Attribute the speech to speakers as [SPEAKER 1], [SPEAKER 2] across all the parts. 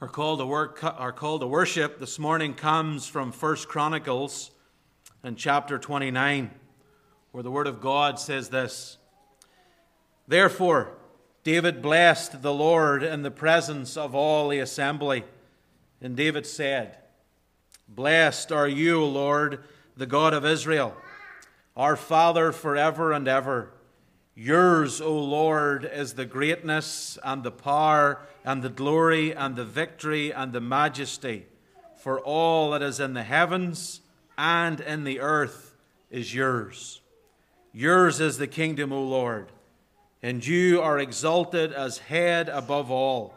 [SPEAKER 1] Our call to work, our call to worship this morning comes from First Chronicles and chapter 29, where the word of God says this. Therefore, David blessed the Lord in the presence of all the assembly, and David said, Blessed are you, Lord, the God of Israel, our Father forever and ever. Yours, O Lord, is the greatness and the power and the glory and the victory and the majesty, for all that is in the heavens and in the earth is yours. Yours is the kingdom, O Lord, and you are exalted as head above all.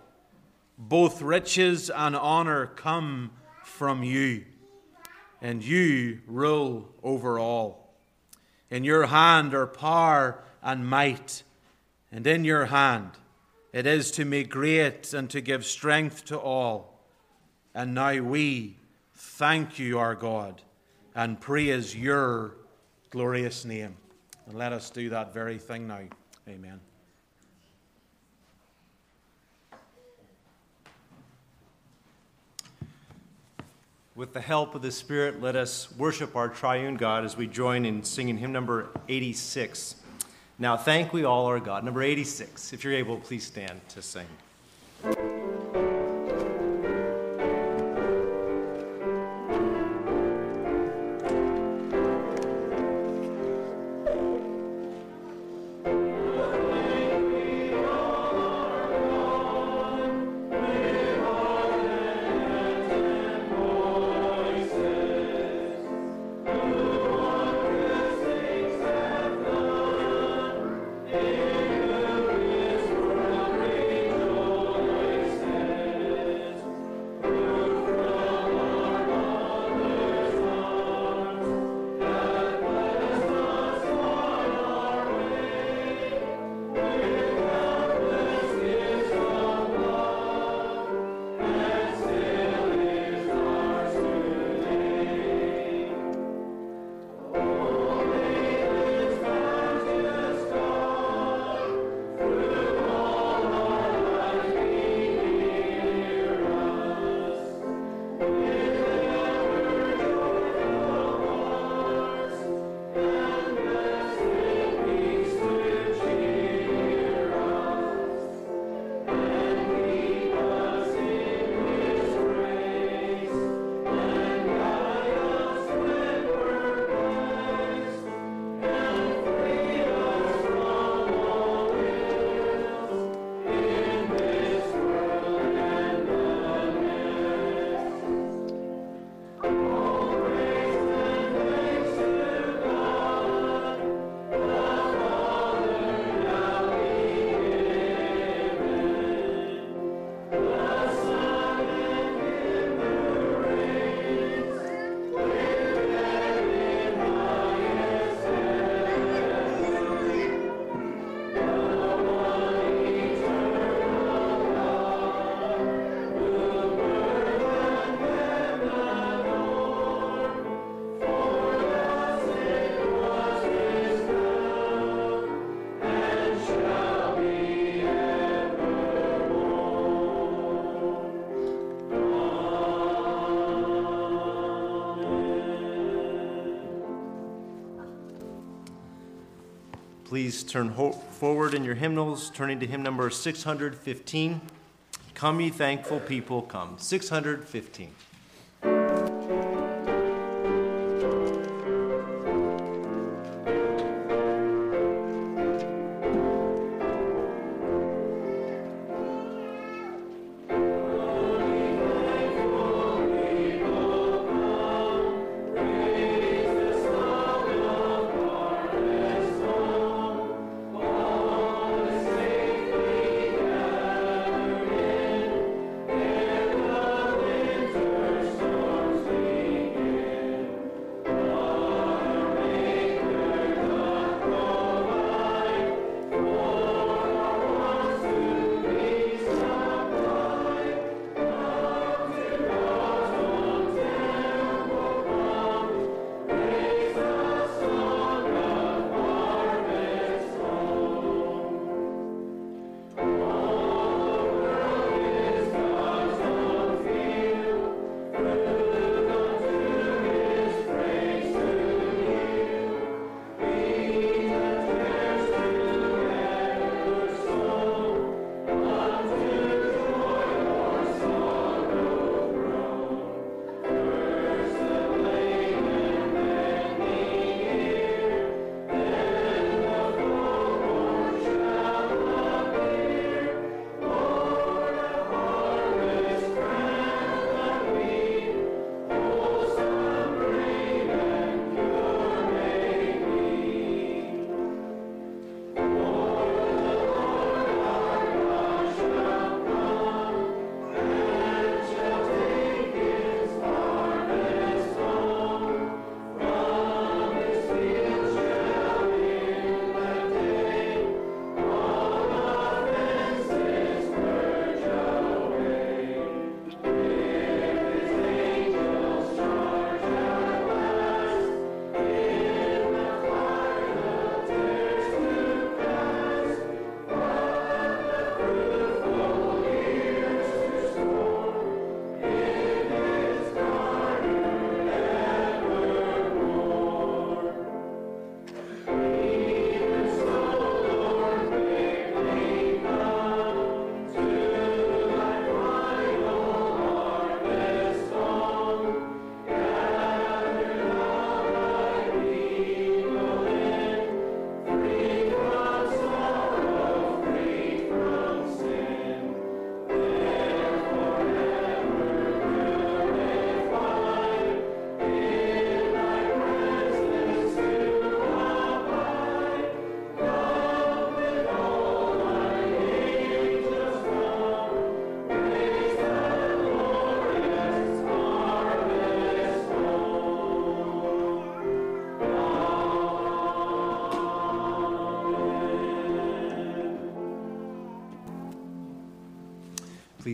[SPEAKER 1] Both riches and honor come from you, and you rule over all. In your hand are power and might, and in your hand it is to make great and to give strength to all. And now we thank you, our God, and praise your glorious name. And let us do that very thing now. Amen.
[SPEAKER 2] With the help of the Spirit, let us worship our triune God as we join in singing hymn number 86. Now, thank we all our God. Number 86. If you're able, please stand to sing. Please turn forward in your hymnals, turning to hymn number 615. Come, ye thankful people, come. 615.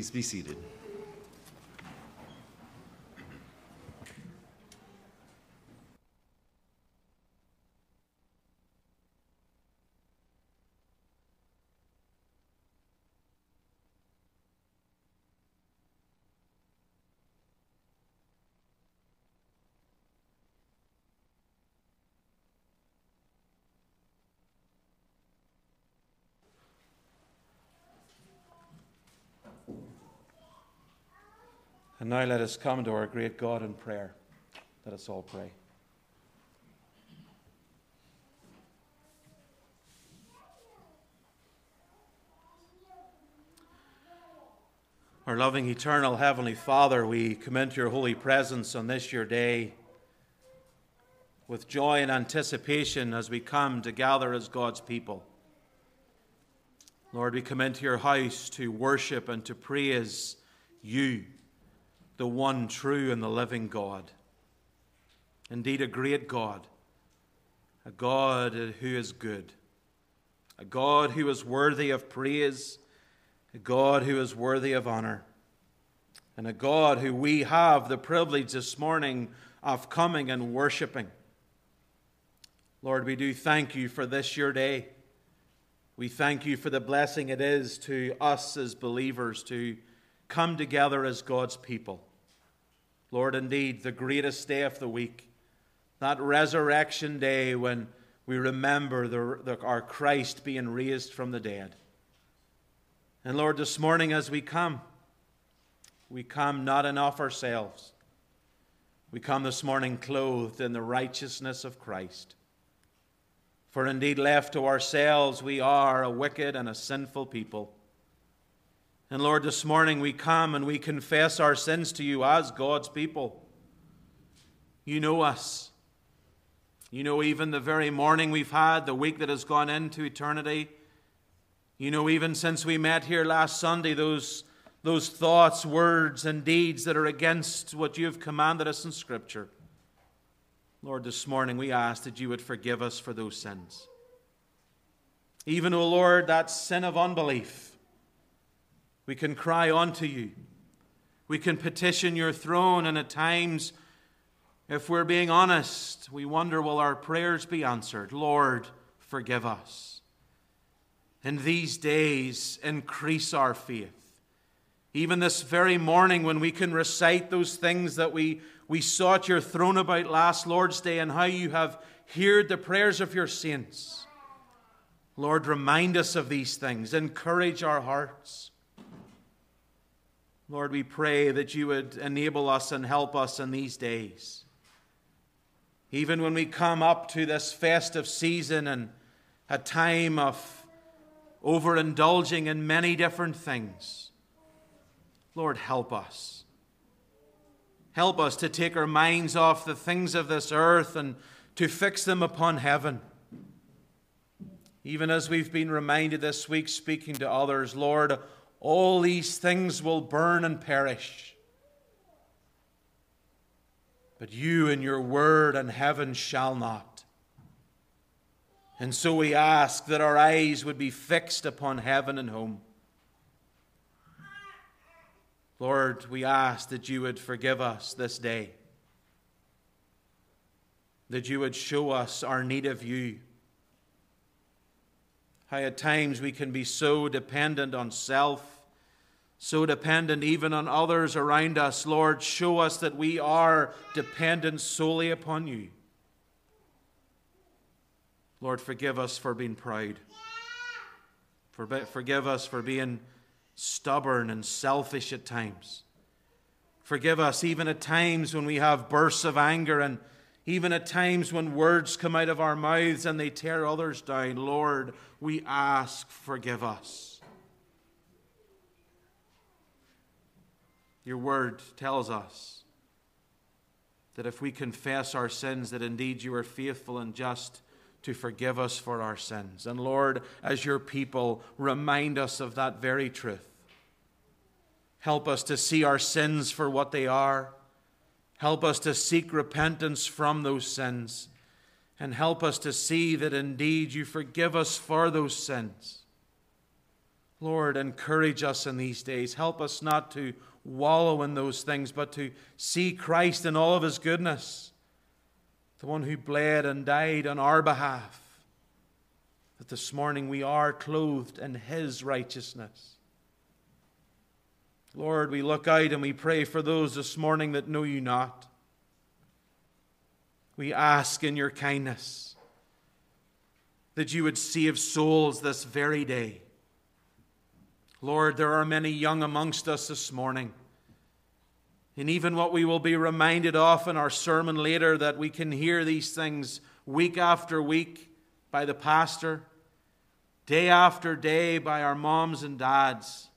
[SPEAKER 2] Please be seated.
[SPEAKER 1] And now let us come to our great God in prayer. Let us all pray. Our loving, eternal Heavenly Father, we commend your holy presence on this your day with joy and anticipation as we come to gather as God's people. Lord, we come into your house to worship and to praise you the one true and the living God. Indeed, a great God, a God who is good, a God who is worthy of praise, a God who is worthy of honor, and a God who we have the privilege this morning of coming and worshiping. Lord, we do thank you for this your day. We thank you for the blessing it is to us as believers to come together as God's people. Lord, indeed, the greatest day of the week, that resurrection day when we remember the, the, our Christ being raised from the dead. And Lord, this morning as we come, we come not of ourselves. We come this morning clothed in the righteousness of Christ. For indeed, left to ourselves, we are a wicked and a sinful people. And Lord, this morning we come and we confess our sins to you as God's people. You know us. You know even the very morning we've had, the week that has gone into eternity. You know, even since we met here last Sunday, those, those thoughts, words, and deeds that are against what you have commanded us in Scripture. Lord, this morning we ask that you would forgive us for those sins. Even, O oh Lord, that sin of unbelief we can cry unto you. We can petition your throne, and at times, if we're being honest, we wonder will our prayers be answered? Lord, forgive us. In these days, increase our faith. Even this very morning, when we can recite those things that we, we sought your throne about last Lord's Day and how you have heard the prayers of your saints. Lord, remind us of these things, encourage our hearts. Lord, we pray that you would enable us and help us in these days. Even when we come up to this festive season and a time of overindulging in many different things, Lord, help us. Help us to take our minds off the things of this earth and to fix them upon heaven. Even as we've been reminded this week, speaking to others, Lord, all these things will burn and perish. But you and your word and heaven shall not. And so we ask that our eyes would be fixed upon heaven and home. Lord, we ask that you would forgive us this day, that you would show us our need of you how at times we can be so dependent on self, so dependent even on others around us. Lord, show us that we are dependent solely upon you. Lord, forgive us for being proud. Forgive us for being stubborn and selfish at times. Forgive us even at times when we have bursts of anger and even at times when words come out of our mouths and they tear others down, Lord, we ask, forgive us. Your word tells us that if we confess our sins, that indeed you are faithful and just to forgive us for our sins. And Lord, as your people, remind us of that very truth. Help us to see our sins for what they are Help us to seek repentance from those sins. And help us to see that indeed you forgive us for those sins. Lord, encourage us in these days. Help us not to wallow in those things, but to see Christ in all of his goodness, the one who bled and died on our behalf, that this morning we are clothed in his righteousness. Lord, we look out and we pray for those this morning that know you not. We ask in your kindness that you would save souls this very day. Lord, there are many young amongst us this morning. And even what we will be reminded of in our sermon later, that we can hear these things week after week by the pastor, day after day by our moms and dads.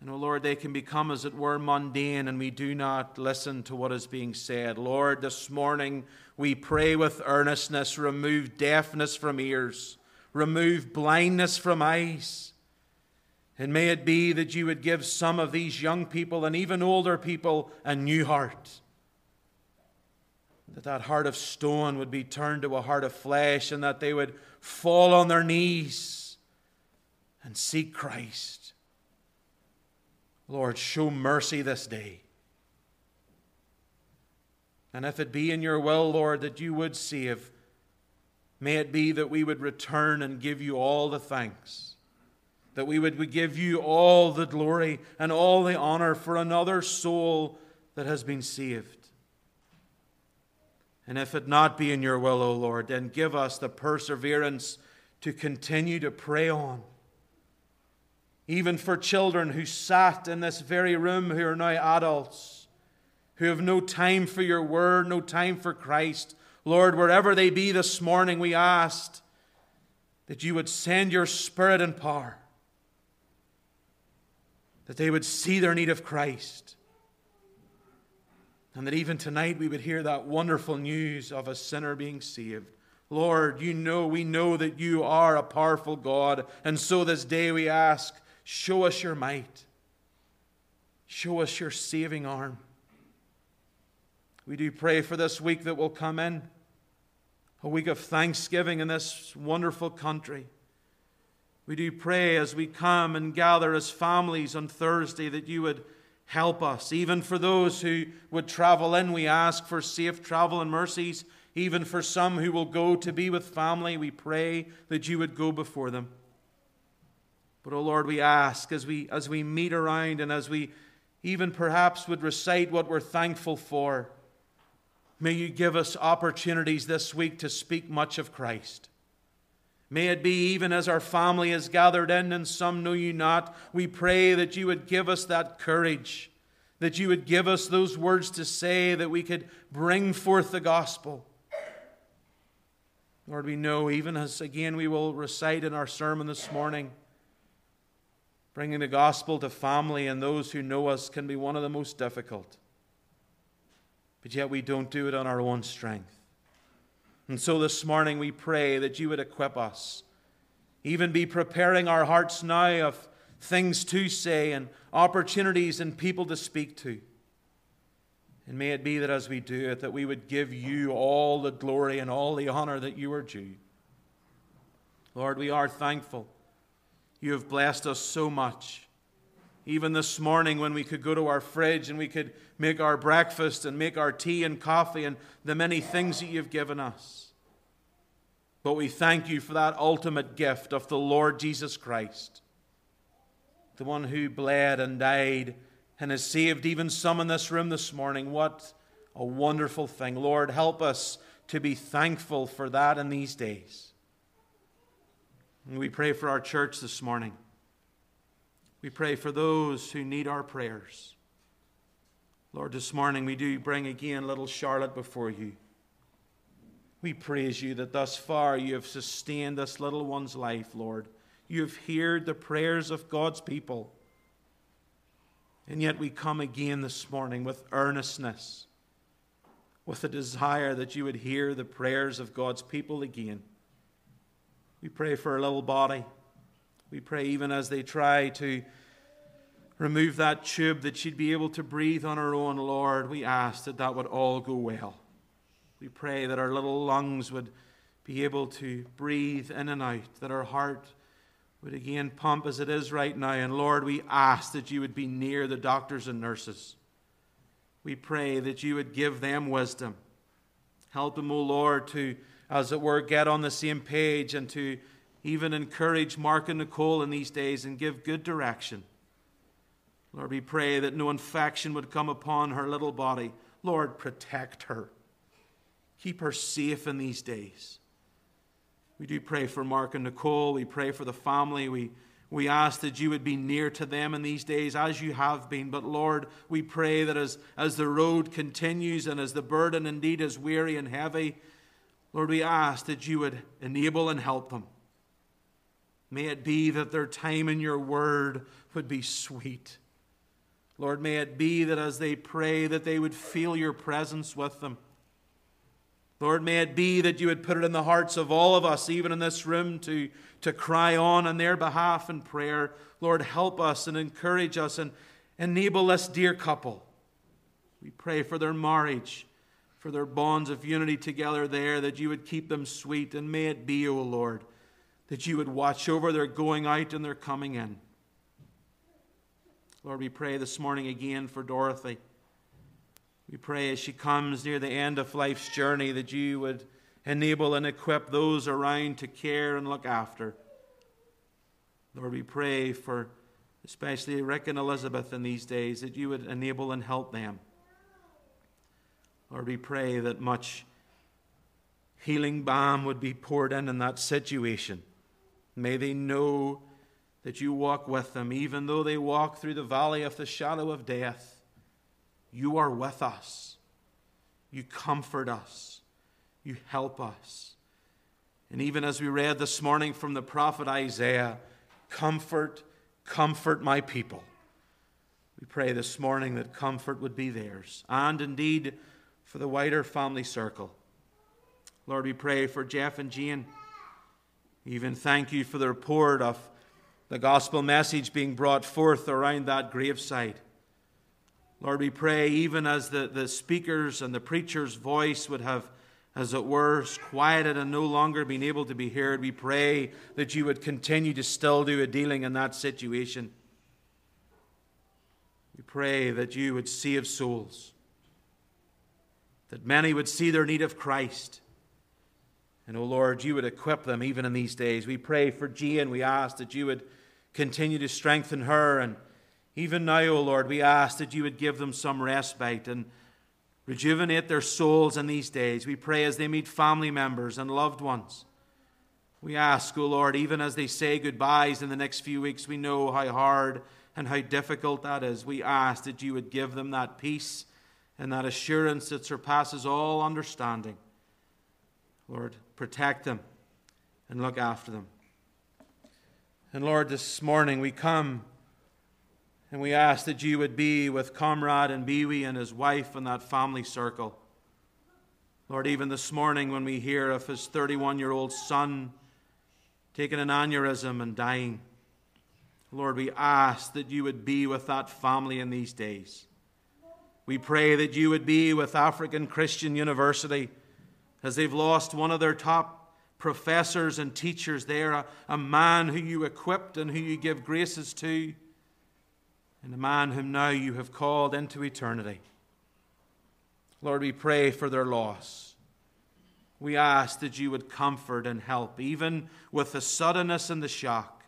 [SPEAKER 1] And, oh Lord, they can become, as it were, mundane, and we do not listen to what is being said. Lord, this morning we pray with earnestness remove deafness from ears, remove blindness from eyes. And may it be that you would give some of these young people and even older people a new heart. That that heart of stone would be turned to a heart of flesh and that they would fall on their knees and seek Christ. Lord, show mercy this day. And if it be in your will, Lord, that you would save, may it be that we would return and give you all the thanks that we would give you all the glory and all the honor for another soul that has been saved. And if it not be in your will, O Lord, then give us the perseverance to continue to pray on. Even for children who sat in this very room who are now adults, who have no time for your word, no time for Christ. Lord, wherever they be this morning, we asked that you would send your spirit and power that they would see their need of Christ. And that even tonight we would hear that wonderful news of a sinner being saved. Lord, you know, we know that you are a powerful God. And so this day we ask, show us your might, show us your saving arm. We do pray for this week that will come in, a week of thanksgiving in this wonderful country. We do pray as we come and gather as families on Thursday that you would help us. Even for those who would travel in, we ask for safe travel and mercies. Even for some who will go to be with family, we pray that you would go before them. But, oh Lord, we ask as we, as we meet around and as we even perhaps would recite what we're thankful for, may you give us opportunities this week to speak much of Christ. May it be even as our family is gathered in, and some know you not, we pray that you would give us that courage, that you would give us those words to say, that we could bring forth the gospel. Lord, we know, even as again we will recite in our sermon this morning, bringing the gospel to family and those who know us can be one of the most difficult. But yet we don't do it on our own strength. And so this morning we pray that you would equip us, even be preparing our hearts now of things to say and opportunities and people to speak to. And may it be that as we do it, that we would give you all the glory and all the honor that you are due. Lord, we are thankful. You have blessed us so much. Even this morning, when we could go to our fridge and we could make our breakfast and make our tea and coffee and the many things that you've given us. But we thank you for that ultimate gift of the Lord Jesus Christ, the one who bled and died and has saved even some in this room this morning. What a wonderful thing. Lord, help us to be thankful for that in these days. And we pray for our church this morning. We pray for those who need our prayers. Lord, this morning we do bring again little Charlotte before you. We praise you that thus far you have sustained this little one's life, Lord. You have heard the prayers of God's people. And yet we come again this morning with earnestness, with a desire that you would hear the prayers of God's people again. We pray for a little body. We pray even as they try to remove that tube that she'd be able to breathe on her own, Lord. We ask that that would all go well. We pray that our little lungs would be able to breathe in and out, that our heart would again pump as it is right now. And Lord, we ask that you would be near the doctors and nurses. We pray that you would give them wisdom. Help them, O Lord, to, as it were, get on the same page and to even encourage Mark and Nicole in these days and give good direction. Lord, we pray that no infection would come upon her little body. Lord, protect her. Keep her safe in these days. We do pray for Mark and Nicole. We pray for the family. We, we ask that you would be near to them in these days as you have been. But Lord, we pray that as, as the road continues and as the burden indeed is weary and heavy, Lord, we ask that you would enable and help them. May it be that their time in your word would be sweet. Lord, may it be that as they pray, that they would feel your presence with them. Lord, may it be that you would put it in the hearts of all of us, even in this room, to, to cry on on their behalf in prayer. Lord, help us and encourage us and enable this dear couple. We pray for their marriage, for their bonds of unity together there, that you would keep them sweet. And may it be, O Lord, that you would watch over their going out and their coming in. Lord, we pray this morning again for Dorothy. We pray as she comes near the end of life's journey that you would enable and equip those around to care and look after. Lord, we pray for especially Rick and Elizabeth in these days that you would enable and help them. Lord, we pray that much healing balm would be poured in in that situation. May they know that you walk with them, even though they walk through the valley of the shadow of death. You are with us. You comfort us. You help us. And even as we read this morning from the prophet Isaiah, comfort, comfort my people. We pray this morning that comfort would be theirs, and indeed for the wider family circle. Lord, we pray for Jeff and Jane. Even thank you for the report of the gospel message being brought forth around that gravesite. Lord, we pray, even as the, the speaker's and the preacher's voice would have, as it were, quieted and no longer been able to be heard, we pray that you would continue to still do a dealing in that situation. We pray that you would save souls, that many would see their need of Christ. And, O oh Lord, you would equip them even in these days. We pray for Jean. We ask that you would continue to strengthen her. And even now, O oh Lord, we ask that you would give them some respite and rejuvenate their souls in these days. We pray as they meet family members and loved ones. We ask, O oh Lord, even as they say goodbyes in the next few weeks, we know how hard and how difficult that is. We ask that you would give them that peace and that assurance that surpasses all understanding. Lord, protect them and look after them. And Lord, this morning we come and we ask that you would be with Conrad Mbewe and his wife and that family circle. Lord, even this morning when we hear of his 31 year old son taking an aneurysm and dying, Lord, we ask that you would be with that family in these days. We pray that you would be with African Christian University as they've lost one of their top professors and teachers there, a, a man who you equipped and who you give graces to, and a man whom now you have called into eternity. Lord, we pray for their loss. We ask that you would comfort and help, even with the suddenness and the shock.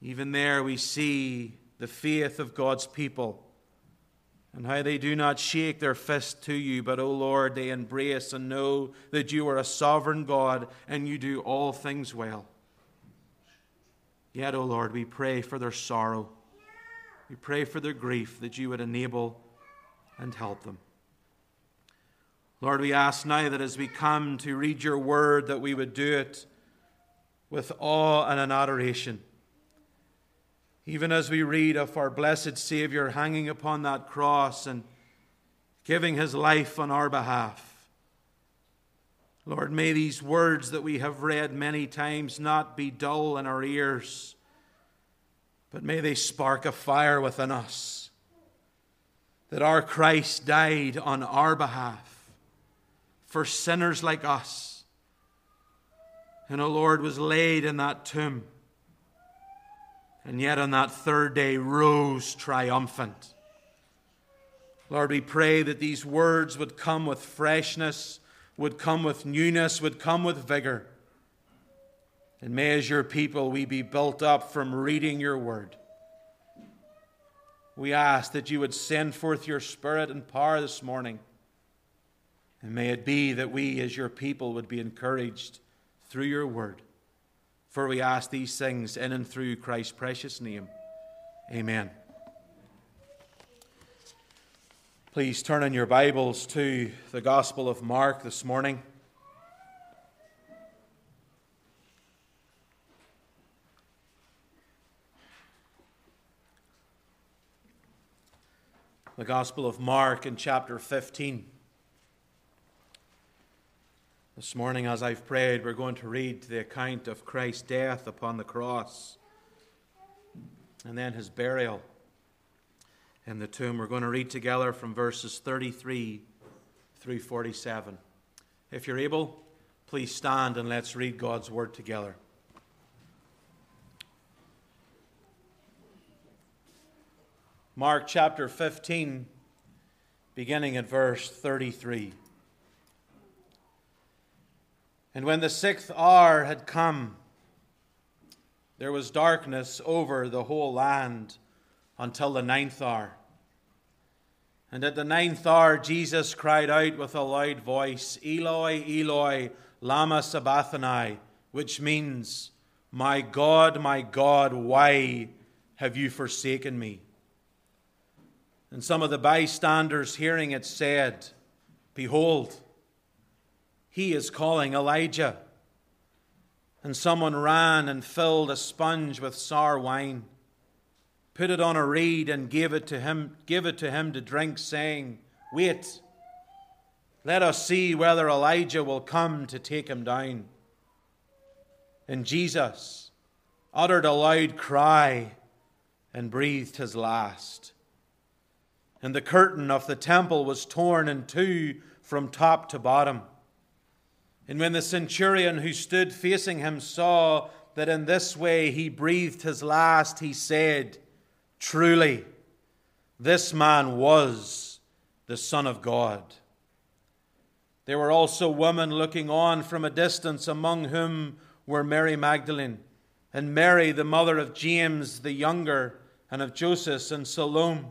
[SPEAKER 1] Even there, we see the faith of God's people and how they do not shake their fist to you, but, O Lord, they embrace and know that you are a sovereign God and you do all things well. Yet, O Lord, we pray for their sorrow. We pray for their grief that you would enable and help them. Lord, we ask now that as we come to read your word, that we would do it with awe and an adoration even as we read of our blessed Savior hanging upon that cross and giving his life on our behalf. Lord, may these words that we have read many times not be dull in our ears, but may they spark a fire within us. That our Christ died on our behalf for sinners like us. And, O Lord, was laid in that tomb and yet on that third day rose triumphant. Lord, we pray that these words would come with freshness, would come with newness, would come with vigor. And may, as your people, we be built up from reading your word. We ask that you would send forth your spirit and power this morning. And may it be that we, as your people, would be encouraged through your word. For we ask these things in and through Christ's precious name. Amen. Please turn in your Bibles to the Gospel of Mark this morning. The Gospel of Mark in chapter 15. This morning, as I've prayed, we're going to read the account of Christ's death upon the cross and then his burial in the tomb. We're going to read together from verses 33 through 47. If you're able, please stand and let's read God's word together. Mark chapter 15, beginning at verse 33. And when the sixth hour had come, there was darkness over the whole land until the ninth hour. And at the ninth hour, Jesus cried out with a loud voice, Eloi, Eloi, Lama Sabachthani, which means, My God, my God, why have you forsaken me? And some of the bystanders hearing it said, Behold, he is calling Elijah. And someone ran and filled a sponge with sour wine, put it on a reed, and gave it to him, give it to him to drink, saying, Wait, let us see whether Elijah will come to take him down. And Jesus uttered a loud cry and breathed his last. And the curtain of the temple was torn in two from top to bottom. And when the centurion who stood facing him saw that in this way he breathed his last, he said, Truly, this man was the Son of God. There were also women looking on from a distance, among whom were Mary Magdalene, and Mary, the mother of James the younger, and of Joseph and Salome.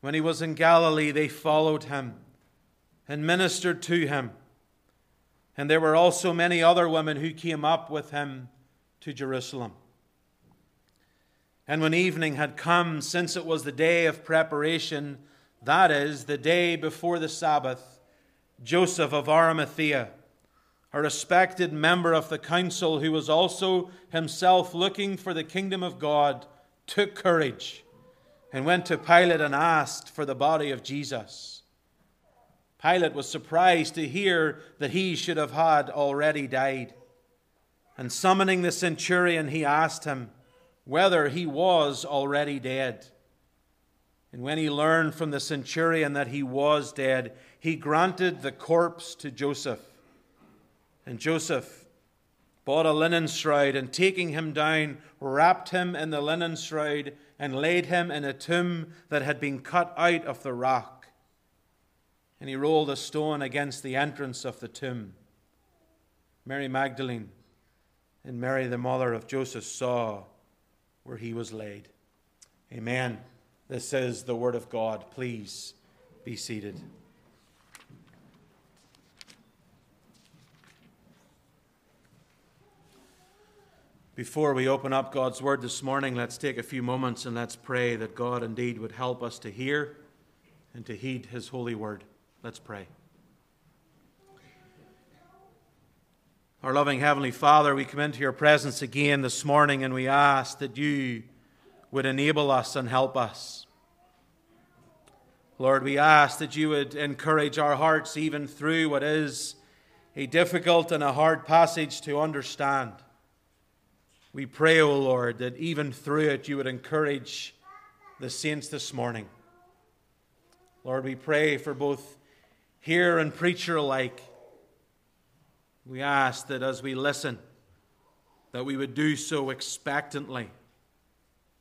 [SPEAKER 1] When he was in Galilee, they followed him and ministered to him. And there were also many other women who came up with him to Jerusalem. And when evening had come, since it was the day of preparation, that is, the day before the Sabbath, Joseph of Arimathea, a respected member of the council who was also himself looking for the kingdom of God, took courage and went to Pilate and asked for the body of Jesus. Pilate was surprised to hear that he should have had already died. And summoning the centurion, he asked him whether he was already dead. And when he learned from the centurion that he was dead, he granted the corpse to Joseph. And Joseph bought a linen shroud, and taking him down, wrapped him in the linen shroud, and laid him in a tomb that had been cut out of the rock and he rolled a stone against the entrance of the tomb. Mary Magdalene and Mary, the mother of Joseph, saw where he was laid. Amen. This is the word of God. Please be seated. Before we open up God's word this morning, let's take a few moments and let's pray that God indeed would help us to hear and to heed his holy word. Let's pray. Our loving Heavenly Father, we come into your presence again this morning and we ask that you would enable us and help us. Lord, we ask that you would encourage our hearts even through what is a difficult and a hard passage to understand. We pray, O oh Lord, that even through it you would encourage the saints this morning. Lord, we pray for both hearer and preacher alike. We ask that as we listen, that we would do so expectantly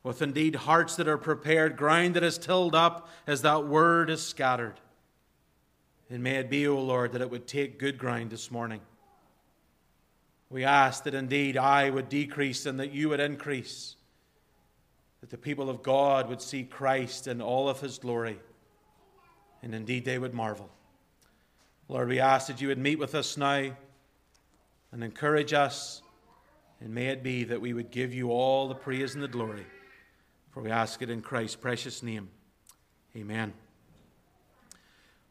[SPEAKER 1] with indeed hearts that are prepared, ground that is tilled up as that word is scattered. And may it be, O Lord, that it would take good ground this morning. We ask that indeed I would decrease and that you would increase, that the people of God would see Christ in all of his glory, and indeed they would marvel. Lord, we ask that you would meet with us now and encourage us, and may it be that we would give you all the praise and the glory. For we ask it in Christ's precious name. Amen.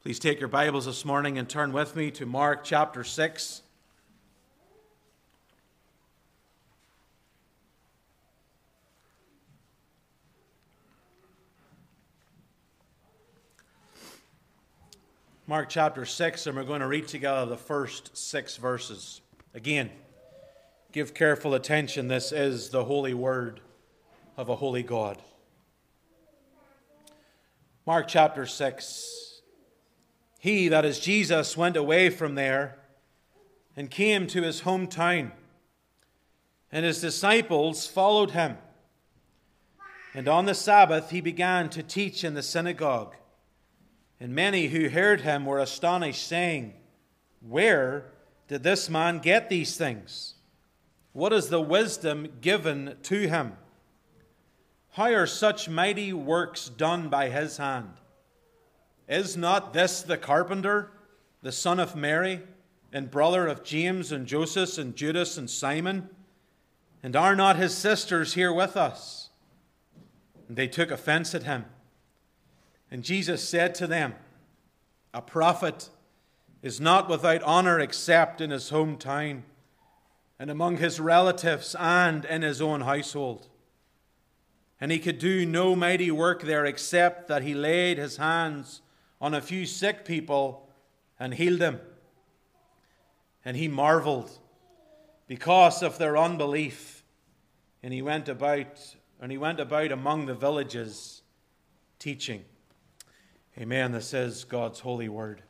[SPEAKER 1] Please take your Bibles this morning and turn with me to Mark chapter 6. Mark chapter 6, and we're going to read together the first six verses. Again, give careful attention. This is the holy word of a holy God. Mark chapter 6. He, that is Jesus, went away from there and came to his hometown, and his disciples followed him. And on the Sabbath he began to teach in the synagogue. And many who heard him were astonished, saying, Where did this man get these things? What is the wisdom given to him? How are such mighty works done by his hand? Is not this the carpenter, the son of Mary, and brother of James and Joseph and Judas and Simon? And are not his sisters here with us? And they took offense at him. And Jesus said to them, A prophet is not without honor except in his hometown, and among his relatives, and in his own household. And he could do no mighty work there except that he laid his hands on a few sick people and healed them. And he marveled because of their unbelief. And he went about and he went about among the villages teaching. Amen. This is God's holy word.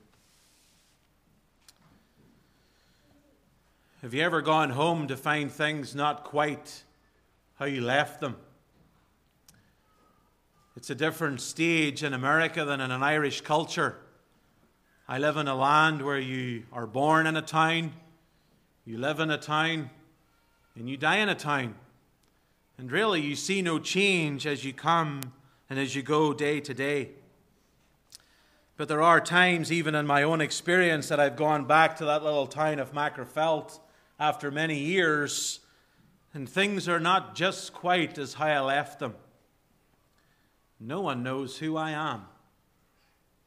[SPEAKER 1] Have you ever gone home to find things not quite how you left them? It's a different stage in America than in an Irish culture. I live in a land where you are born in a town, you live in a town, and you die in a town. And really, you see no change as you come and as you go day to day. But there are times, even in my own experience, that I've gone back to that little town of Magherafelt after many years, and things are not just quite as how I left them. No one knows who I am.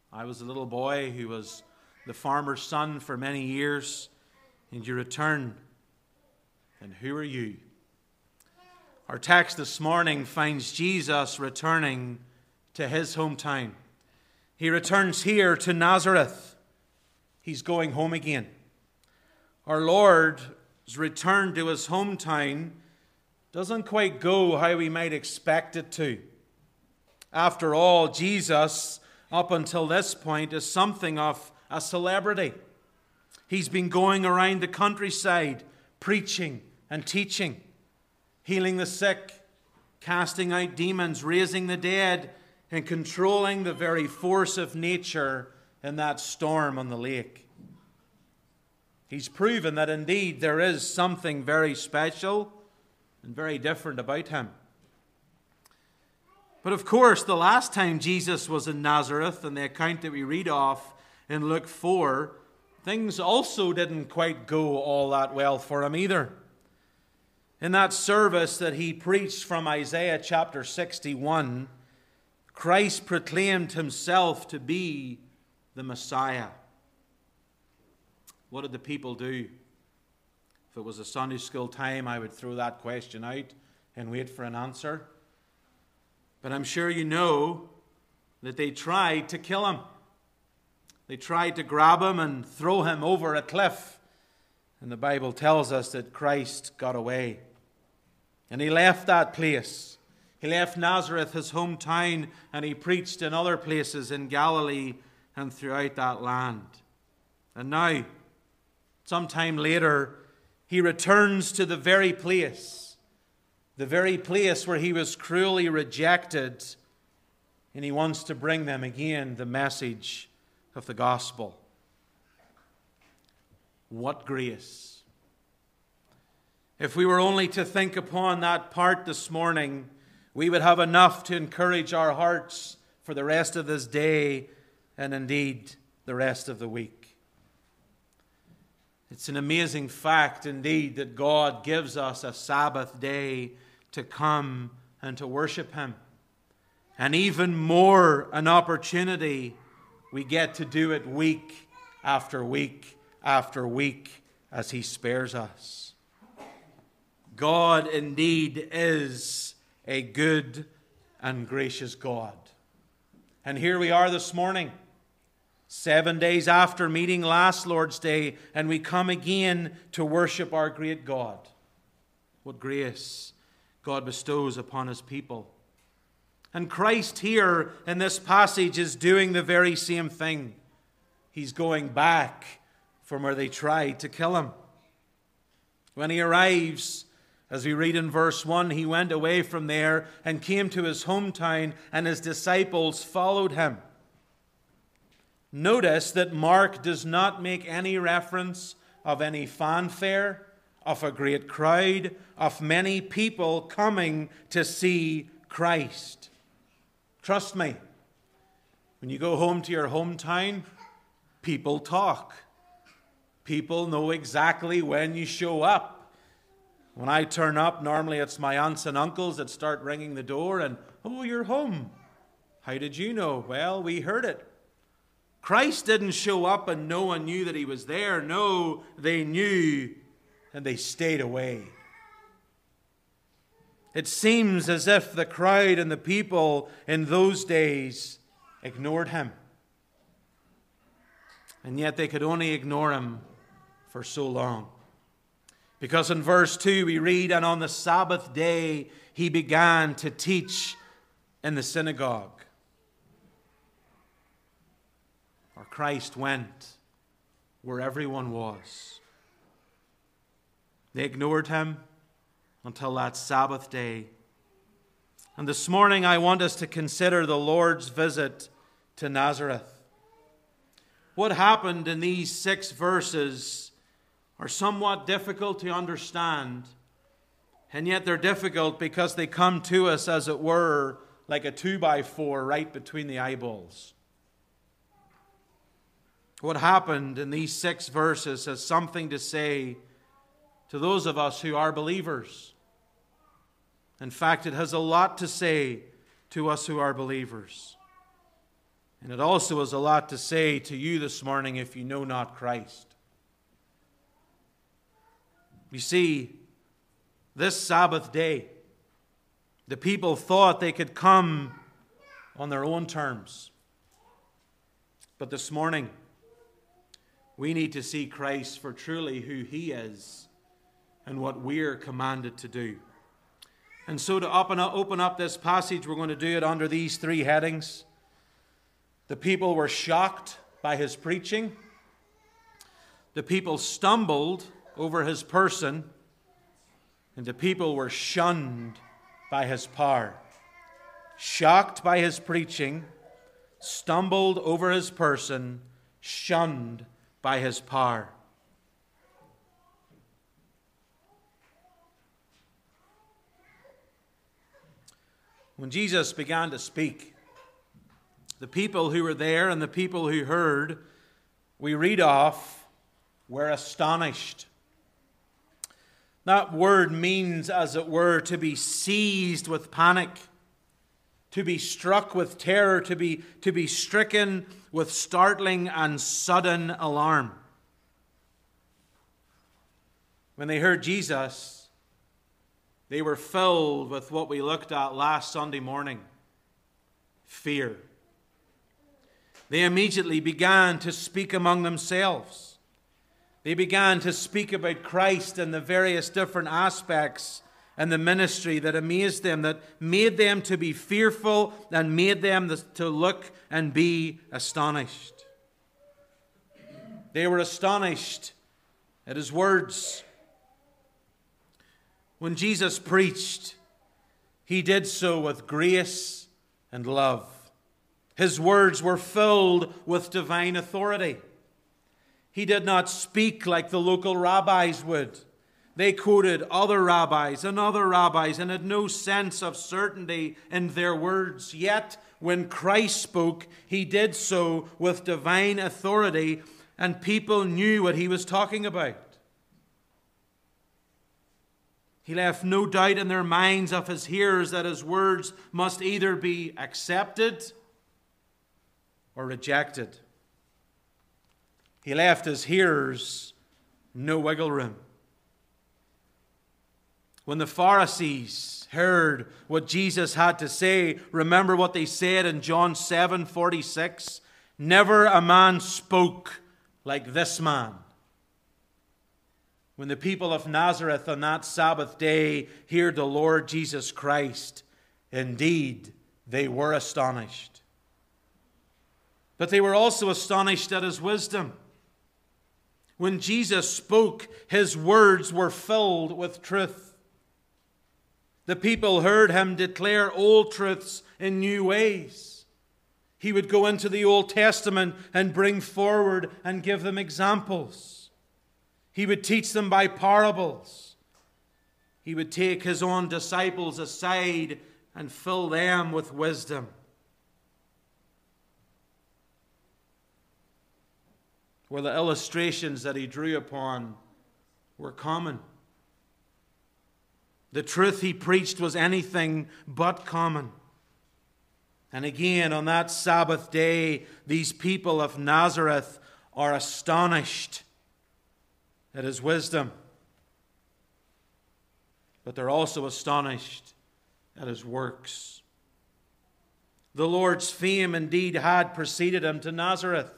[SPEAKER 1] I was a little boy who was the farmer's son for many years, and you return. And who are you? Our text this morning finds Jesus returning to his hometown. He returns here to Nazareth. He's going home again. Our Lord's return to his hometown doesn't quite go how we might expect it to. After all, Jesus, up until this point, is something of a celebrity. He's been going around the countryside preaching and teaching, healing the sick, casting out demons, raising the dead, and controlling the very force of nature in that storm on the lake. He's proven that indeed there is something very special and very different about him. But of course, the last time Jesus was in Nazareth, in the account that we read off in Luke 4, things also didn't quite go all that well for him either. In that service that he preached from Isaiah chapter 61, Christ proclaimed himself to be the Messiah. What did the people do? If it was a Sunday school time, I would throw that question out and wait for an answer. But I'm sure you know that they tried to kill him. They tried to grab him and throw him over a cliff. And the Bible tells us that Christ got away. And he left that place. He left Nazareth, his hometown, and he preached in other places in Galilee and throughout that land. And now, sometime later, he returns to the very place the very place where he was cruelly rejected, and he wants to bring them again the message of the gospel. What grace! If we were only to think upon that part this morning, we would have enough to encourage our hearts for the rest of this day and indeed the rest of the week. It's an amazing fact indeed that God gives us a Sabbath day to come and to worship Him. And even more, an opportunity we get to do it week after week after week as He spares us. God indeed is a good and gracious God. And here we are this morning, seven days after meeting last Lord's Day, and we come again to worship our great God. What grace God bestows upon his people. And Christ here in this passage is doing the very same thing. He's going back from where they tried to kill him. When he arrives, as we read in verse 1, he went away from there and came to his hometown, and his disciples followed him. Notice that Mark does not make any reference of any fanfare of a great crowd, of many people coming to see Christ. Trust me, when you go home to your hometown, people talk. People know exactly when you show up. When I turn up, normally it's my aunts and uncles that start ringing the door and, oh, you're home. How did you know? Well, we heard it. Christ didn't show up and no one knew that he was there. No, they knew and they stayed away. It seems as if the crowd and the people in those days ignored him. And yet they could only ignore him for so long. Because in verse 2 we read, And on the Sabbath day he began to teach in the synagogue. Or Christ went where everyone was. They ignored him until that Sabbath day. And this morning, I want us to consider the Lord's visit to Nazareth. What happened in these six verses are somewhat difficult to understand, and yet they're difficult because they come to us, as it were, like a two by four right between the eyeballs. What happened in these six verses has something to say to those of us who are believers. In fact, it has a lot to say to us who are believers. And it also has a lot to say to you this morning if you know not Christ. You see, this Sabbath day, the people thought they could come on their own terms. But this morning, we need to see Christ for truly who he is and what we're commanded to do. And so, to open up, this passage, we're going to do it under these three headings. The people were shocked by his preaching, the people stumbled over his person, and the people were shunned by his power. Shocked by his preaching, stumbled over his person, shunned by his power. When Jesus began to speak, the people who were there and the people who heard, we read off, were astonished. That word means, as it were, to be seized with panic, to be struck with terror, to be, to be stricken with startling and sudden alarm. When they heard Jesus, they were filled with what we looked at last Sunday morning fear. They immediately began to speak among themselves. They began to speak about Christ and the various different aspects and the ministry that amazed them, that made them to be fearful and made them to look and be astonished. They were astonished at his words. When Jesus preached, he did so with grace and love. His words were filled with divine authority. He did not speak like the local rabbis would. They quoted other rabbis and other rabbis and had no sense of certainty in their words. Yet, when Christ spoke, he did so with divine authority, and people knew what he was talking about. He left no doubt in their minds of his hearers that his words must either be accepted or rejected. He left his hearers no wiggle room. When the Pharisees heard what Jesus had to say, remember what they said in John 7 46? Never a man spoke like this man. When the people of Nazareth on that Sabbath day heard the Lord Jesus Christ, indeed they were astonished. But they were also astonished at his wisdom. When Jesus spoke, his words were filled with truth. The people heard him declare old truths in new ways. He would go into the Old Testament and bring forward and give them examples. He would teach them by parables. He would take his own disciples aside and fill them with wisdom. Where the illustrations that he drew upon were common. The truth he preached was anything but common. And again, on that Sabbath day, these people of Nazareth are astonished at his wisdom. But they're also astonished at his works. The Lord's fame indeed had preceded him to Nazareth.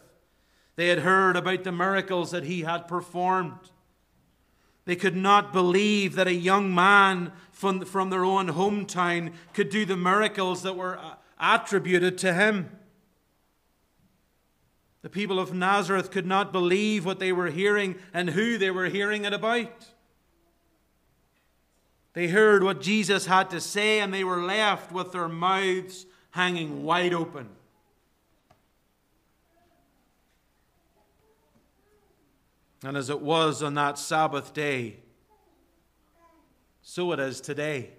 [SPEAKER 1] They had heard about the miracles that he had performed. They could not believe that a young man from, from their own hometown could do the miracles that were uh, attributed to him. The people of Nazareth could not believe what they were hearing and who they were hearing it about. They heard what Jesus had to say and they were left with their mouths hanging wide open. And as it was on that Sabbath day, so it is today.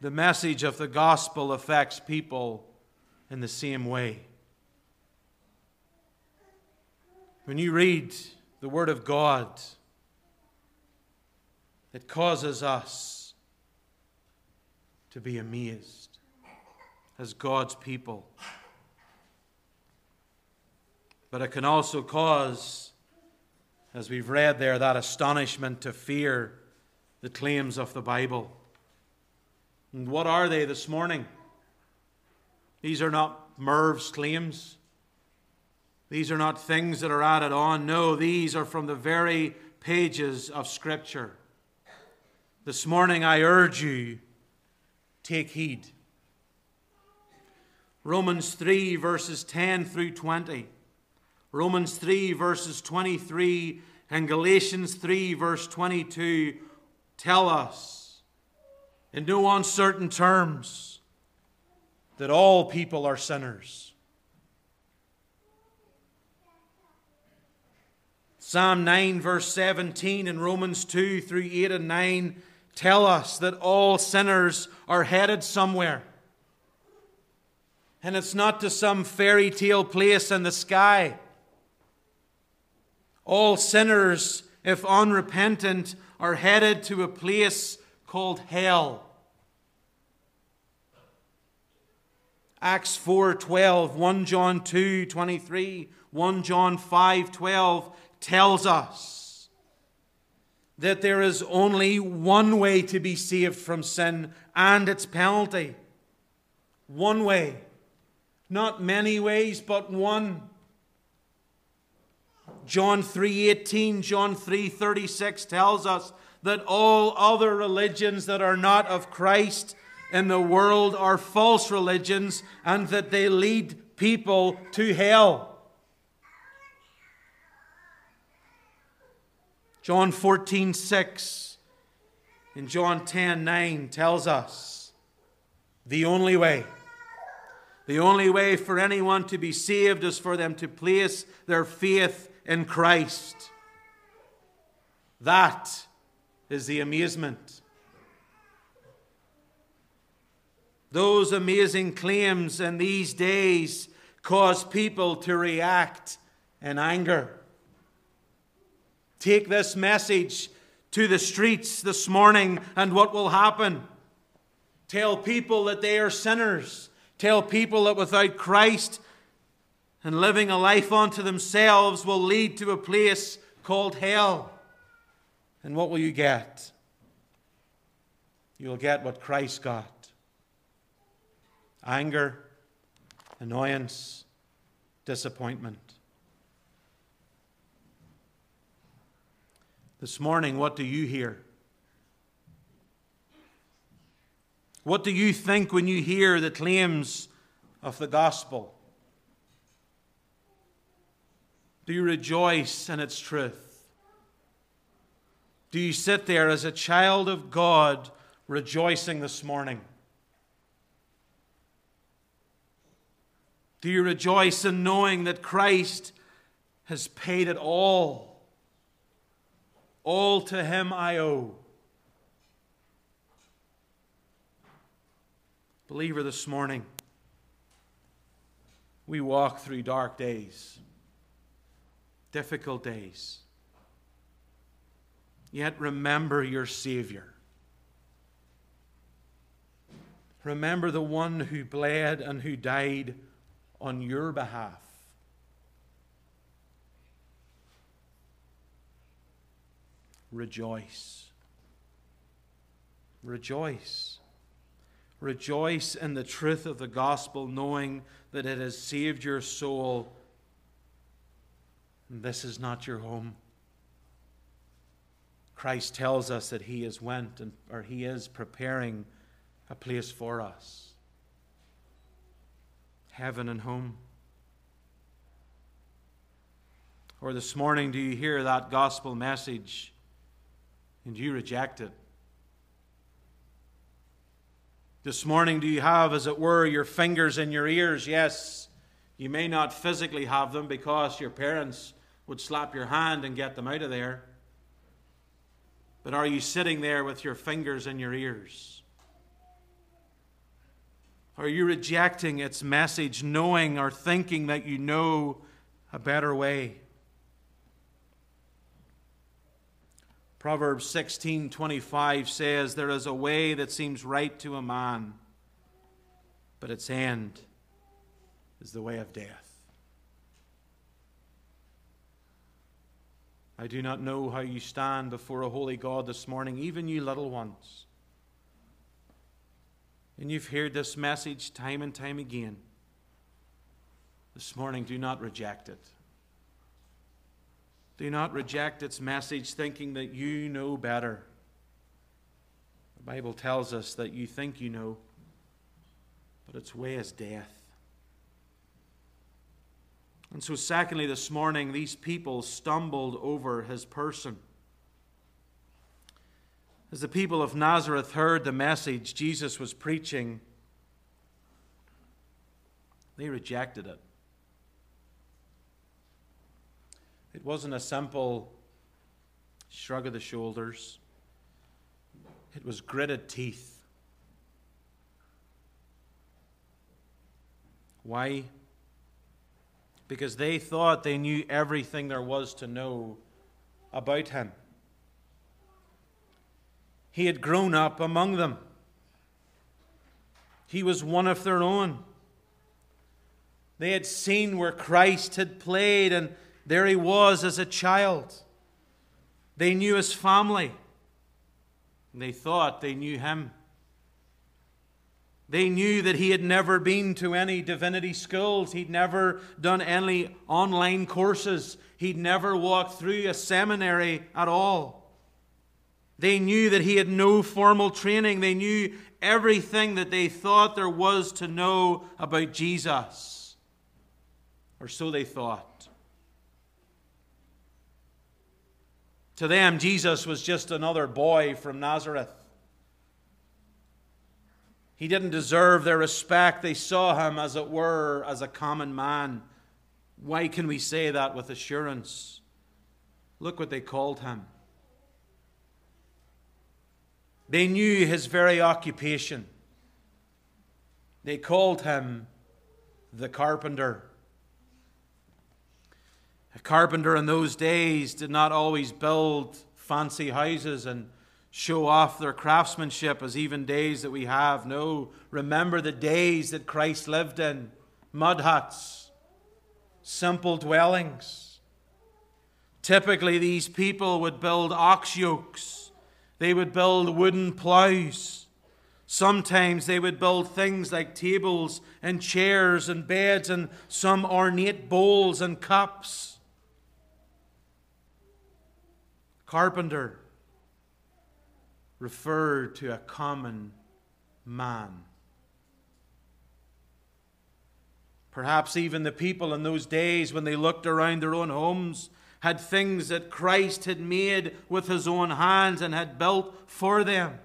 [SPEAKER 1] The message of the gospel affects people in the same way. When you read the Word of God, it causes us to be amazed as God's people. But it can also cause, as we've read there, that astonishment to fear the claims of the Bible. And what are they this morning? These are not Merv's claims. These are not things that are added on. No, these are from the very pages of Scripture. This morning I urge you, take heed. Romans 3, verses 10 through 20. Romans 3, verses 23, and Galatians 3, verse 22 tell us in no uncertain terms that all people are sinners Psalm 9, verse 17, and Romans 2 through 8 and 9 tell us that all sinners are headed somewhere. And it's not to some fairy tale place in the sky. All sinners, if unrepentant, are headed to a place called hell. Acts 4:12, 1 John 2:23, 1 John 5:12 tells us that there is only one way to be saved from sin and its penalty. One way. Not many ways, but one. John 3:18, John 3:36 tells us that all other religions that are not of Christ in the world are false religions and that they lead people to hell. John 14, 6. in John 10 9 tells us the only way. The only way for anyone to be saved is for them to place their faith in Christ. That is the amazement. Those amazing claims in these days cause people to react in anger. Take this message to the streets this morning, and what will happen? Tell people that they are sinners. Tell people that without Christ and living a life unto themselves will lead to a place called hell. And what will you get? You'll get what Christ got anger, annoyance, disappointment. This morning, what do you hear? What do you think when you hear the claims of the gospel? Do you rejoice in its truth? Do you sit there as a child of God rejoicing this morning? Do you rejoice in knowing that Christ has paid it all? All to Him I owe. Believer, this morning, we walk through dark days, difficult days. Yet remember your Savior. Remember the one who bled and who died on your behalf. Rejoice. Rejoice. Rejoice in the truth of the gospel, knowing that it has saved your soul. This is not your home. Christ tells us that he has went and, or he is preparing a place for us heaven and home? Or this morning, do you hear that gospel message and you reject it? This morning, do you have, as it were, your fingers in your ears? Yes, you may not physically have them because your parents would slap your hand and get them out of there. But are you sitting there with your fingers in your ears? Are you rejecting its message, knowing or thinking that you know a better way? Proverbs 16:25 says there is a way that seems right to a man but its end is the way of death. I do not know how you stand before a holy God this morning, even you little ones. And you've heard this message time and time again. This morning, do not reject it. Do not reject its message thinking that you know better. The Bible tells us that you think you know, but its way is death. And so, secondly, this morning, these people stumbled over his person. As the people of Nazareth heard the message Jesus was preaching, they rejected it. It wasn't a simple shrug of the shoulders, it was gritted teeth. Why? Because they thought they knew everything there was to know about him. He had grown up among them. He was one of their own. They had seen where Christ had played, and there he was as a child. They knew his family. They thought they knew him. They knew that he had never been to any divinity schools. He'd never done any online courses. He'd never walked through a seminary at all. They knew that he had no formal training. They knew everything that they thought there was to know about Jesus. Or so they thought. To them, Jesus was just another boy from Nazareth. He didn't deserve their respect. They saw him, as it were, as a common man. Why can we say that with assurance? Look what they called him. They knew his very occupation. They called him the carpenter. A carpenter in those days did not always build fancy houses and show off their craftsmanship as even days that we have. No, remember the days that Christ lived in mud huts, simple dwellings. Typically, these people would build ox yokes, they would build wooden plows. Sometimes they would build things like tables and chairs and beds and some ornate bowls and cups. Carpenter referred to a common man. Perhaps even the people in those days, when they looked around their own homes, had things that Christ had made with his own hands and had built for them.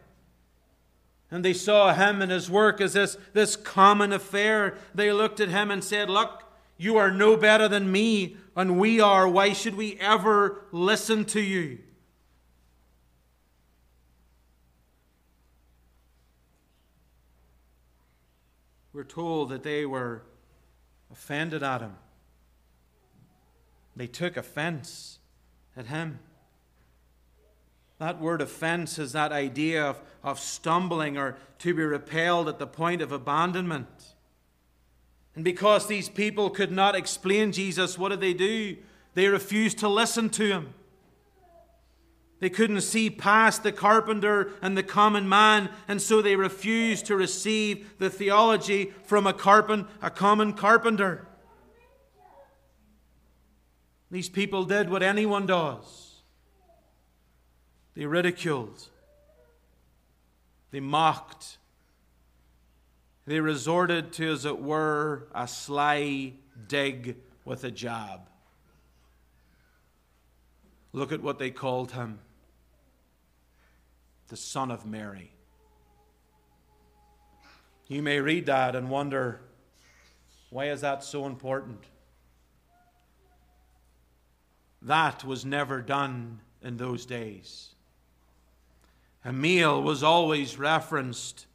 [SPEAKER 1] And they saw him and his work as this, this common affair. They looked at him and said, Look, you are no better than me, and we are. Why should we ever listen to you? We're told that they were offended at him. They took offense at him. That word offense is that idea of, of stumbling or to be repelled at the point of abandonment. And because these people could not explain Jesus, what did they do? They refused to listen to him. They couldn't see past the carpenter and the common man, and so they refused to receive the theology from a, carpen, a common carpenter. These people did what anyone does they ridiculed, they mocked, they resorted to, as it were, a sly dig with a jab. Look at what they called him the Son of Mary. You may read that and wonder why is that so important? That was never done in those days. Emil was always referenced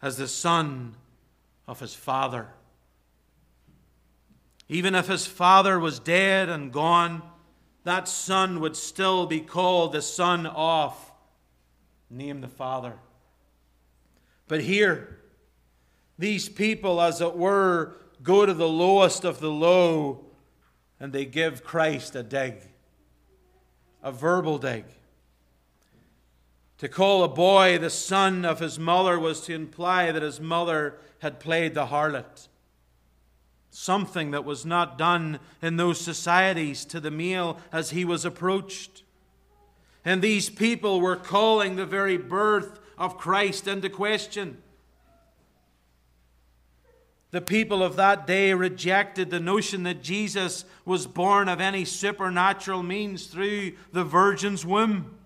[SPEAKER 1] as the son of his father. Even if his father was dead and gone, that son would still be called the son of name the Father. But here, these people, as it were, go to the lowest of the low and they give Christ a dig, a verbal dig. To call a boy the son of his mother was to imply that his mother had played the harlot. Something that was not done in those societies to the male as he was approached. And these people were calling the very birth of Christ into question. The people of that day rejected the notion that Jesus was born of any supernatural means through the virgin's womb.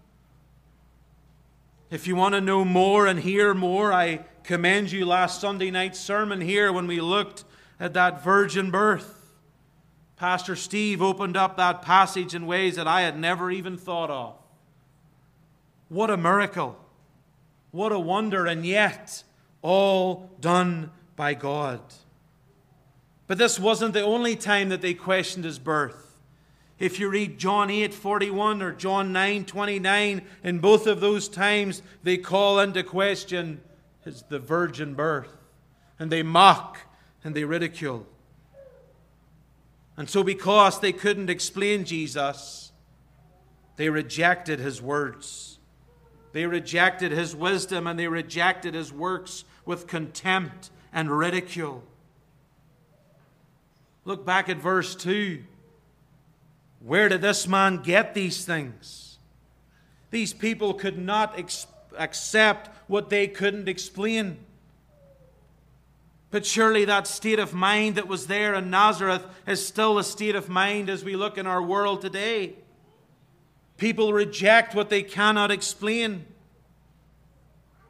[SPEAKER 1] If you want to know more and hear more, I commend you last Sunday night's sermon here when we looked at that virgin birth. Pastor Steve opened up that passage in ways that I had never even thought of. What a miracle! What a wonder, and yet all done by God. But this wasn't the only time that they questioned his birth. If you read John 8 41 or John 9 29, in both of those times they call into question his, the virgin birth. And they mock and they ridicule. And so, because they couldn't explain Jesus, they rejected his words. They rejected his wisdom and they rejected his works with contempt and ridicule. Look back at verse 2. Where did this man get these things? These people could not ex- accept what they couldn't explain. But surely that state of mind that was there in Nazareth is still a state of mind as we look in our world today. People reject what they cannot explain.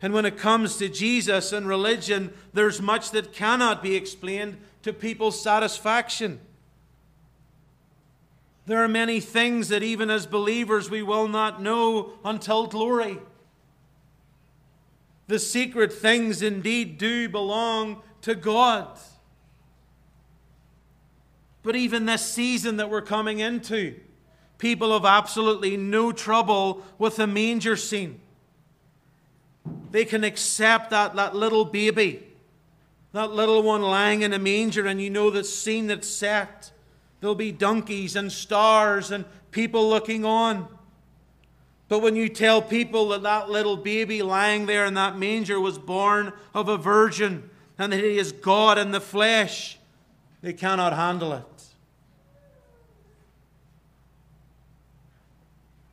[SPEAKER 1] And when it comes to Jesus and religion, there's much that cannot be explained to people's satisfaction. There are many things that even as believers we will not know until glory. The secret things indeed do belong to God. But even this season that we're coming into, people have absolutely no trouble with the manger scene. They can accept that, that little baby, that little one lying in a manger, and you know the scene that's set. There'll be donkeys and stars and people looking on. But when you tell people that that little baby lying there in that manger was born of a virgin and that he is God in the flesh, they cannot handle it.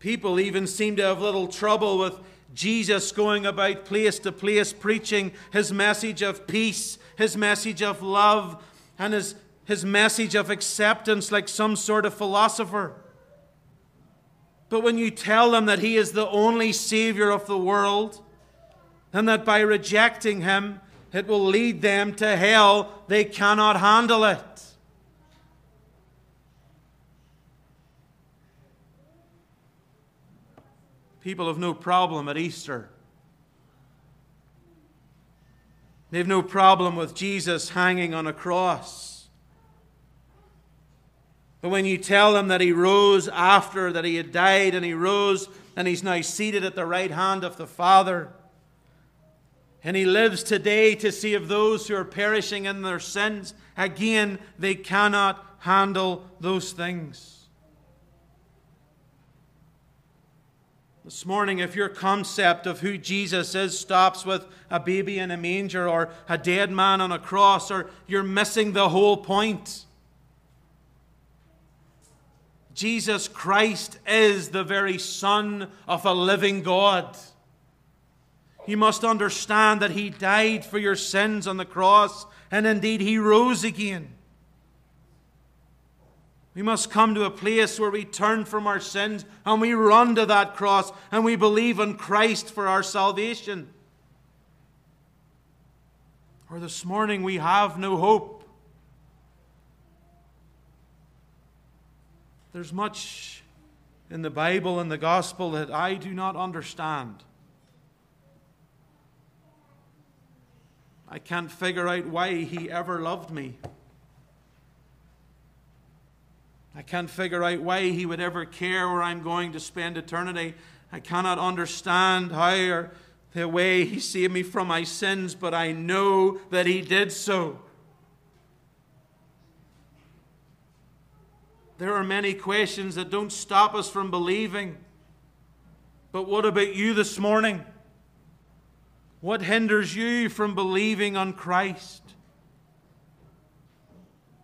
[SPEAKER 1] People even seem to have little trouble with Jesus going about place to place preaching his message of peace, his message of love, and his, his message of acceptance like some sort of philosopher. But when you tell them that He is the only Savior of the world, and that by rejecting Him it will lead them to hell, they cannot handle it. People have no problem at Easter. They have no problem with Jesus hanging on a cross. But when you tell them that he rose after that he had died and he rose and he's now seated at the right hand of the Father, and he lives today to see save those who are perishing in their sins, again, they cannot handle those things. This morning, if your concept of who Jesus is stops with a baby in a manger or a dead man on a cross, or you're missing the whole point. Jesus Christ is the very Son of a living God. You must understand that He died for your sins on the cross, and indeed He rose again. We must come to a place where we turn from our sins and we run to that cross and we believe in Christ for our salvation. Or this morning we have no hope. There's much in the Bible and the gospel that I do not understand. I can't figure out why he ever loved me. I can't figure out why he would ever care where I'm going to spend eternity. I cannot understand how or the way he saved me from my sins, but I know that he did so. There are many questions that don't stop us from believing. But what about you this morning? What hinders you from believing on Christ?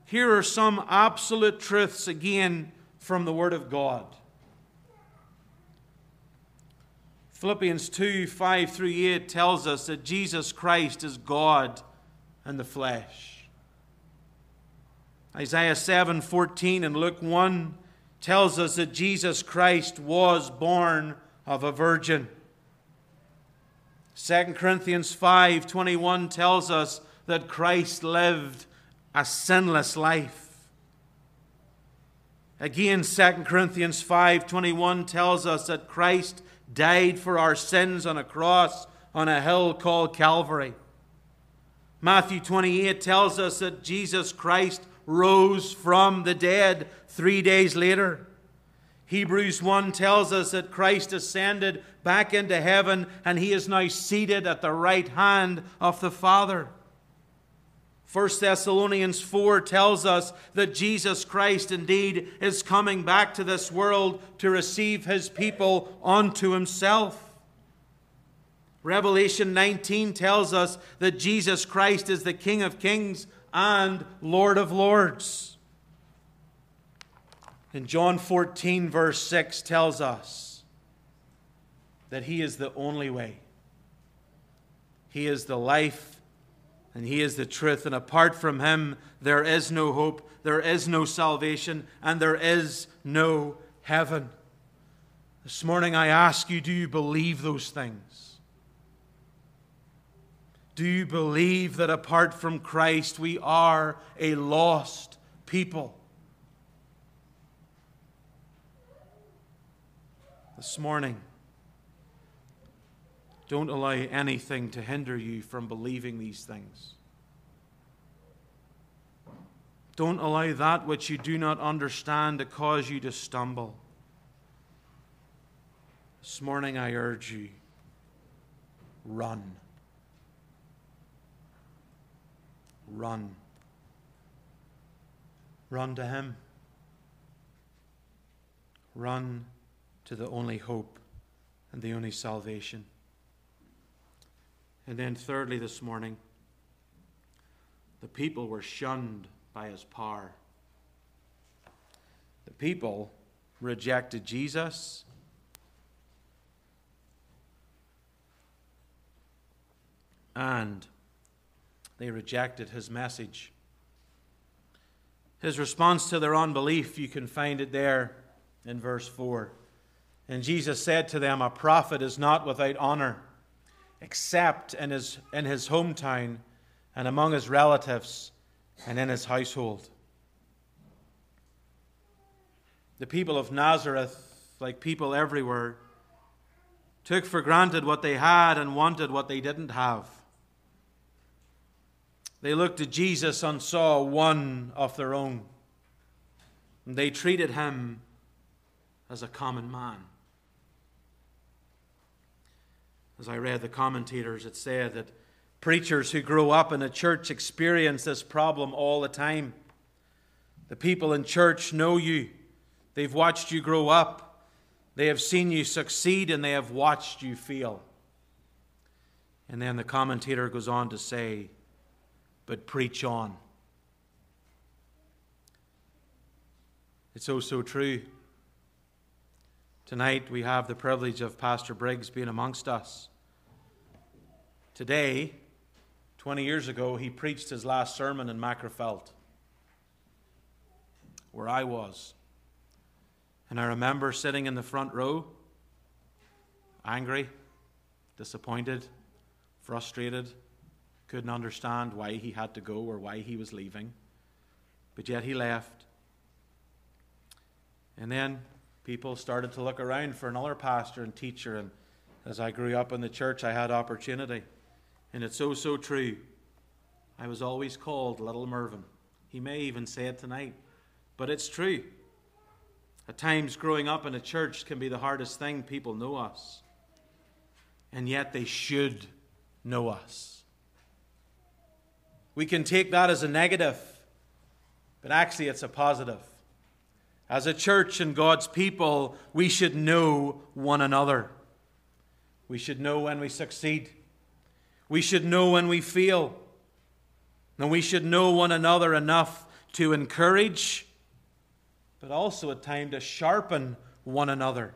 [SPEAKER 1] Here are some absolute truths again from the Word of God. Philippians 2 5 through 8 tells us that Jesus Christ is God in the flesh. Isaiah 7:14 and Luke 1 tells us that Jesus Christ was born of a virgin. 2 Corinthians 5:21 tells us that Christ lived a sinless life. Again 2 Corinthians 5:21 tells us that Christ died for our sins on a cross on a hill called Calvary. Matthew 28 tells us that Jesus Christ rose from the dead three days later. Hebrews 1 tells us that Christ ascended back into heaven and he is now seated at the right hand of the Father. 1 Thessalonians 4 tells us that Jesus Christ indeed is coming back to this world to receive his people unto himself. Revelation 19 tells us that Jesus Christ is the King of kings and Lord of Lords. And John 14, verse 6 tells us that He is the only way. He is the life and He is the truth. And apart from Him, there is no hope, there is no salvation, and there is no heaven. This morning I ask you do you believe those things? do you believe that apart from Christ we are a lost people. This morning, don't allow anything to hinder you from believing these things. Don't allow that which you do not understand to cause you to stumble. This morning, I urge you run. Run. Run to Him. Run to the only hope and the only salvation. And then, thirdly, this morning, the people were shunned by his power. The people rejected Jesus. And they rejected his message. His response to their unbelief, you can find it there in verse 4. And Jesus said to them, A prophet is not without honor, except in his, in his hometown and among his relatives and in his household. The people of Nazareth, like people everywhere, took for granted what they had and wanted what they didn't have. They looked at Jesus and saw one of their own. And they treated him as a common man. As I read the commentators, it said that Preachers who grow up in a church experience this problem all the time. The people in church know you, they've watched you grow up, they have seen you succeed, and they have watched you fail. And then the commentator goes on to say, But preach on. It's oh so true. Tonight we have the privilege of Pastor Briggs being amongst us. Today, 20 years ago, he preached his last sermon in Magherafelt, where I was. And I remember sitting in the front row, angry, disappointed, frustrated, couldn't understand why he had to go or why he was leaving. But yet he left. And then people started to look around for another pastor and teacher. And as I grew up in the church, I had opportunity. And it's so, so true. I was always called Little Mervyn. He may even say it tonight, but it's true. At times, growing up in a church can be the hardest thing. People know us. And yet, they should know us. We can take that as a negative, but actually, it's a positive. As a church and God's people, we should know one another. We should know when we succeed. We should know when we feel. And we should know one another enough to encourage, but also at times to sharpen one another.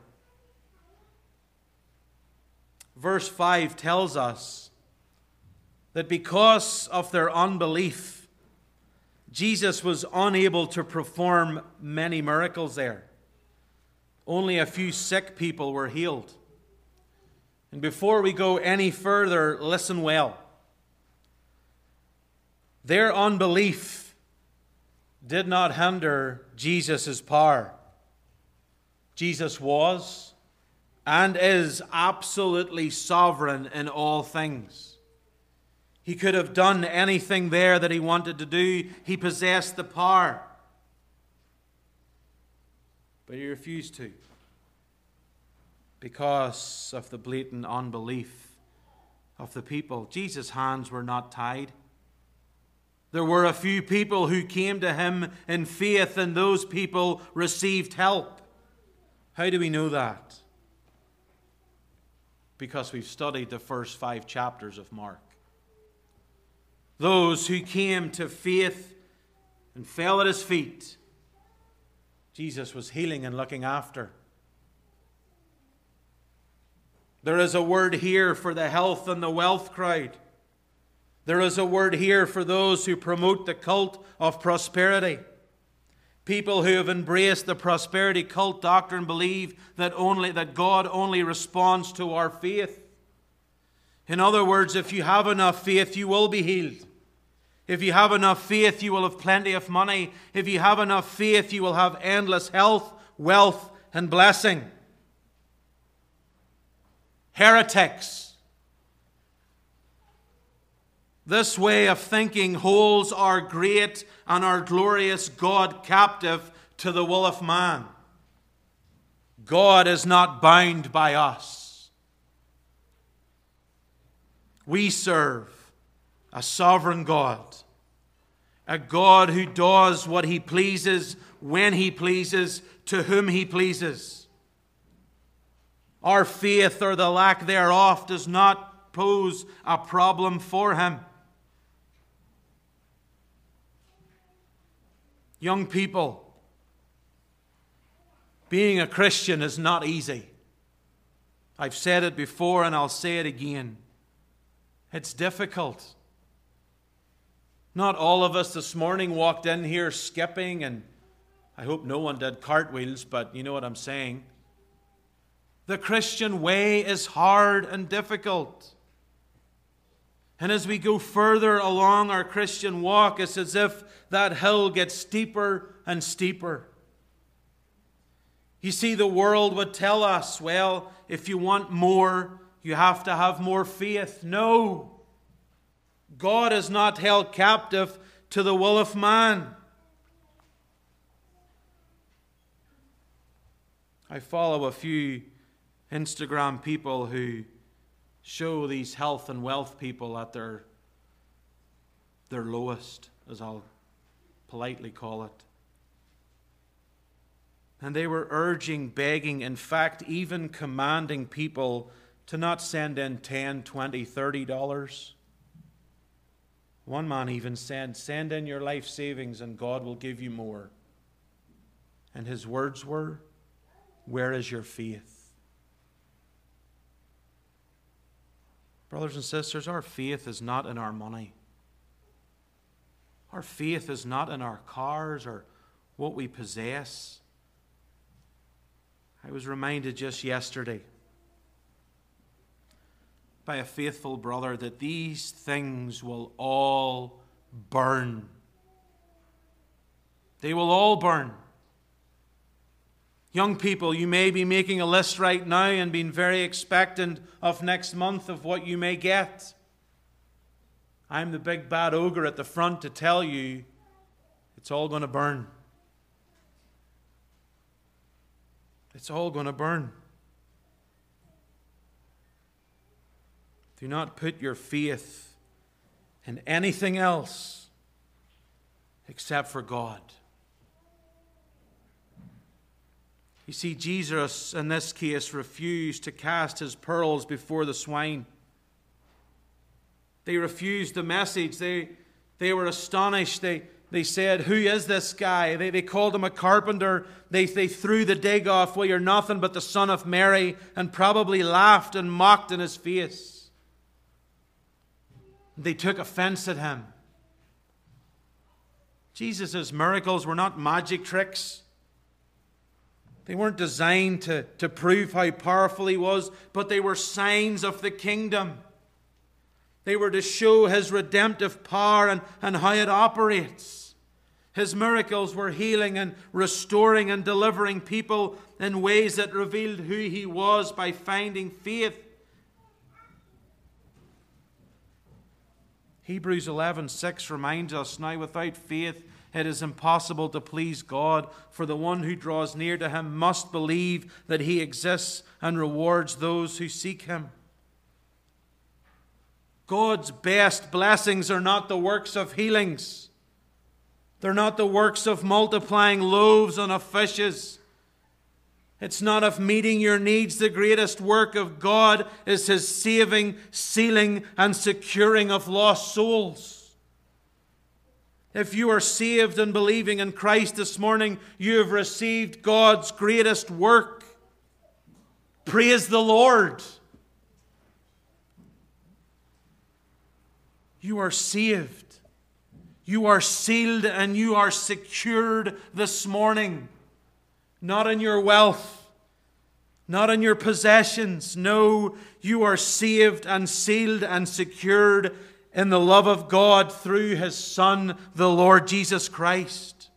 [SPEAKER 1] Verse 5 tells us that because of their unbelief, Jesus was unable to perform many miracles there. Only a few sick people were healed. And before we go any further, listen well. Their unbelief did not hinder Jesus' power. Jesus was and is absolutely sovereign in all things. He could have done anything there that he wanted to do, he possessed the power. But he refused to because of the blatant unbelief of the people. Jesus' hands were not tied. There were a few people who came to him in faith, and those people received help. How do we know that? Because we've studied the first five chapters of Mark. Those who came to faith and fell at his feet, Jesus was healing and looking after. There is a word here for the health and the wealth crowd. There is a word here for those who promote the cult of prosperity. People who have embraced the prosperity cult doctrine believe that only that God only responds to our faith. In other words, if you have enough faith, you will be healed. If you have enough faith, you will have plenty of money. If you have enough faith, you will have endless health, wealth, and blessing. Heretics. This way of thinking holds our great and our glorious God captive to the will of man. God is not bound by us. We serve a sovereign God, a God who does what he pleases, when he pleases, to whom he pleases. Our faith or the lack thereof does not pose a problem for him. Young people, being a Christian is not easy. I've said it before and I'll say it again. It's difficult. Not all of us this morning walked in here skipping, and I hope no one did cartwheels, but you know what I'm saying. The Christian way is hard and difficult. And as we go further along our Christian walk, it's as if that hill gets steeper and steeper. You see, the world would tell us, well, if you want more, you have to have more faith. No. God is not held captive to the will of man. I follow a few Instagram people who show these health and wealth people at their, their lowest, as I'll politely call it. And they were urging, begging, in fact, even commanding people to not send in 10, 20, 30 dollars one man even said, Send in your life savings and God will give you more. And his words were, Where is your faith? Brothers and sisters, our faith is not in our money. Our faith is not in our cars or what we possess. I was reminded just yesterday by a faithful brother that these things will all burn. They will all burn. Young people, you may be making a list right now and being very expectant of next month of what you may get. I'm the big bad ogre at the front to tell you it's all going to burn. It's all going to burn. Do not put your faith in anything else except for God. You see, Jesus, in this case, refused to cast his pearls before the swine. They refused the message. They, they were astonished. They, they said, Who is this guy? They, they called him a carpenter. They, they threw the dig off, Well, you're nothing but the son of Mary, and probably laughed and mocked in his face. They took offense at him. Jesus' miracles were not magic tricks. They weren't designed to, to prove how powerful he was, but they were signs of the kingdom. They were to show his redemptive power and, and how it operates. His miracles were healing and restoring and delivering people in ways that revealed who he was by finding faith Hebrews 11:6 reminds us now without faith it is impossible to please God, for the one who draws near to him must believe that he exists and rewards those who seek him. God's best blessings are not the works of healings. They're not the works of multiplying loaves and of fishes. It's not of meeting your needs. The greatest work of God is His saving, sealing, and securing of lost souls. If you are saved and believing in Christ this morning, you have received God's greatest work. Praise the Lord. You are saved. You are sealed and you are secured this morning not in your wealth, not in your possessions. No, you are saved and sealed and secured in the love of God through his Son, the Lord Jesus Christ.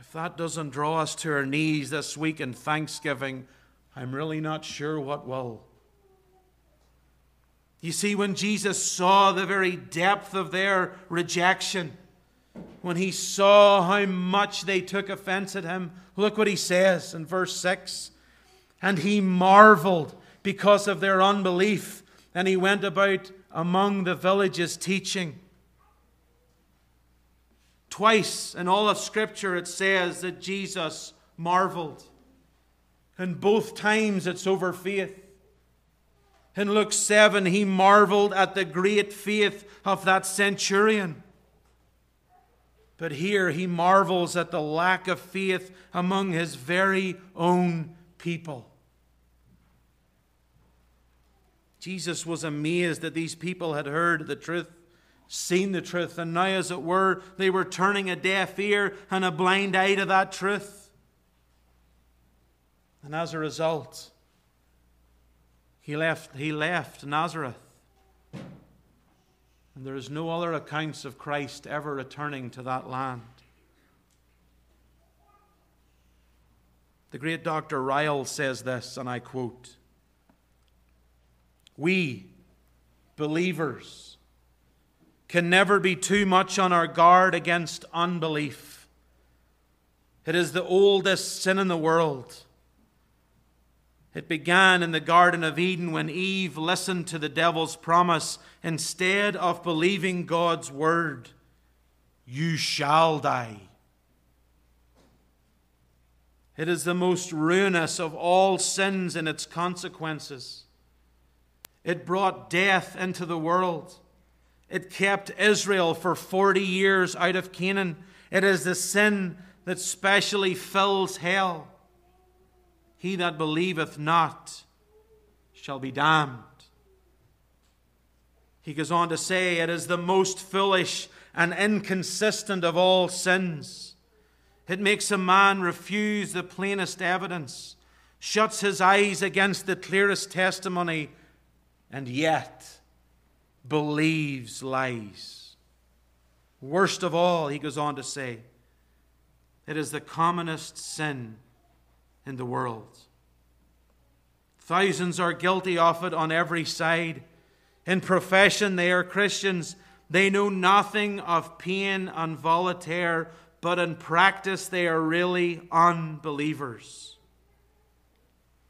[SPEAKER 1] If that doesn't draw us to our knees this week in thanksgiving, I'm really not sure what will. You see, when Jesus saw the very depth of their rejection, when he saw how much they took offense at him, look what he says in verse 6 And he marveled because of their unbelief, and he went about among the villages teaching. Twice in all of Scripture it says that Jesus marveled. And both times it's over faith. In Luke 7, he marveled at the great faith of that centurion. But here he marvels at the lack of faith among his very own people. Jesus was amazed that these people had heard the truth, seen the truth, and now, as it were, they were turning a deaf ear and a blind eye to that truth. And as a result, he left, he left Nazareth. And there is no other accounts of Christ ever returning to that land. The great Dr. Ryle says this, and I quote We, believers, can never be too much on our guard against unbelief. It is the oldest sin in the world. It began in the Garden of Eden when Eve listened to the devil's promise instead of believing God's word. You shall die. It is the most ruinous of all sins in its consequences. It brought death into the world. It kept Israel for 40 years out of Canaan. It is the sin that specially fills hell. He that believeth not shall be damned. He goes on to say, It is the most foolish and inconsistent of all sins. It makes a man refuse the plainest evidence, shuts his eyes against the clearest testimony, and yet believes lies. Worst of all, he goes on to say, it is the commonest sin in the world. Thousands are guilty of it on every side. In profession, they are Christians. They know nothing of Paine and Voltaire, but in practice, they are really unbelievers.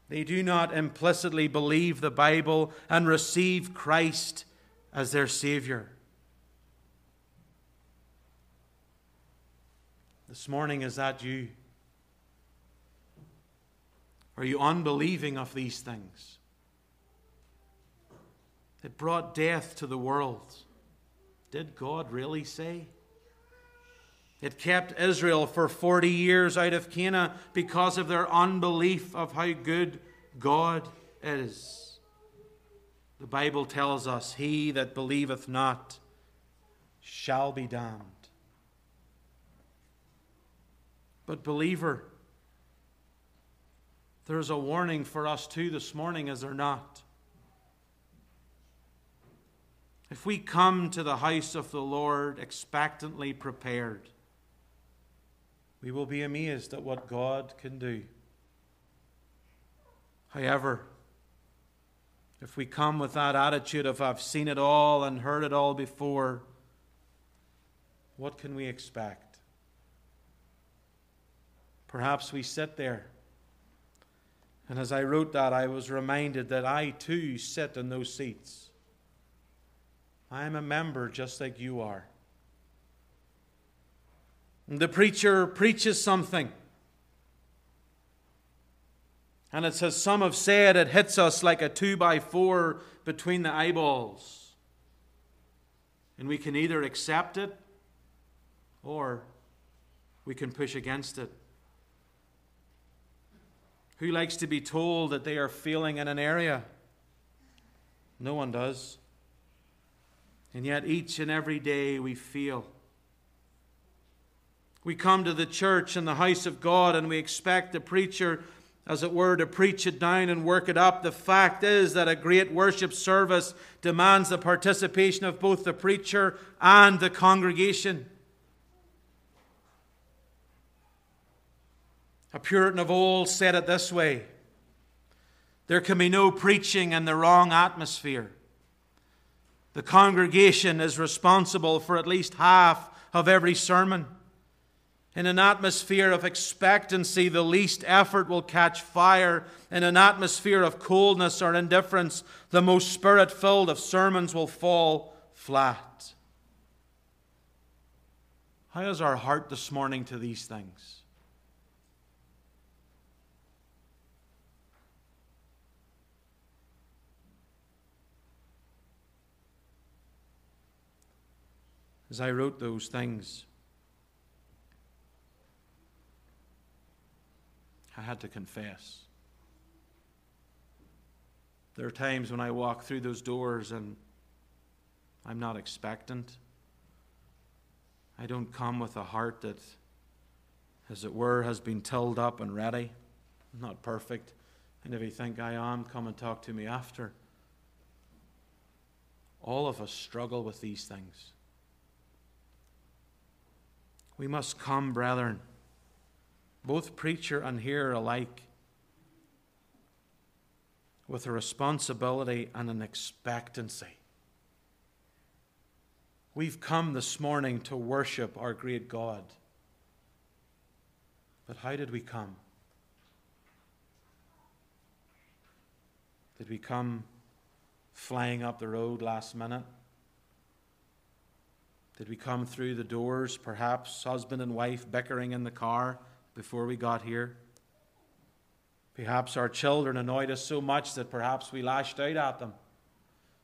[SPEAKER 1] They do not implicitly believe the Bible and receive Christ as their Savior. This morning, is that you? Are you unbelieving of these things? It brought death to the world. Did God really say? It kept Israel for 40 years out of Canaan because of their unbelief of how good God is. The Bible tells us, He that believeth not shall be damned. But, believer, there's a warning for us too this morning, is there not? If we come to the house of the Lord expectantly prepared, we will be amazed at what God can do. However, if we come with that attitude of, I've seen it all and heard it all before, what can we expect? Perhaps we sit there and as I wrote that, I was reminded that I too sit in those seats. I am a member just like you are. And the preacher preaches something. And it says, some have said it hits us like a two by four between the eyeballs. And we can either accept it or we can push against it. Who likes to be told that they are failing in an area? No one does. And yet, each and every day we feel. We come to the church and the house of God and we expect the preacher, as it were, to preach it down and work it up. The fact is that a great worship service demands the participation of both the preacher and the congregation. A Puritan of old said it this way there can be no preaching in the wrong atmosphere. The congregation is responsible for at least half of every sermon. In an atmosphere of expectancy, the least effort will catch fire. In an atmosphere of coldness or indifference, the most spirit filled of sermons will fall flat. How is our heart this morning to these things? As I wrote those things, I had to confess. There are times when I walk through those doors and I'm not expectant. I don't come with a heart that, as it were, has been tilled up and ready. I'm not perfect. And if you think I am, come and talk to me after. All of us struggle with these things. We must come, brethren both preacher and hearer alike, with a responsibility and an expectancy. We've come this morning to worship our great God. But how did we come? Did we come flying up the road last minute? Did we come through the doors, perhaps husband and wife bickering in the car? before we got here. Perhaps our children annoyed us so much that perhaps we lashed out at them.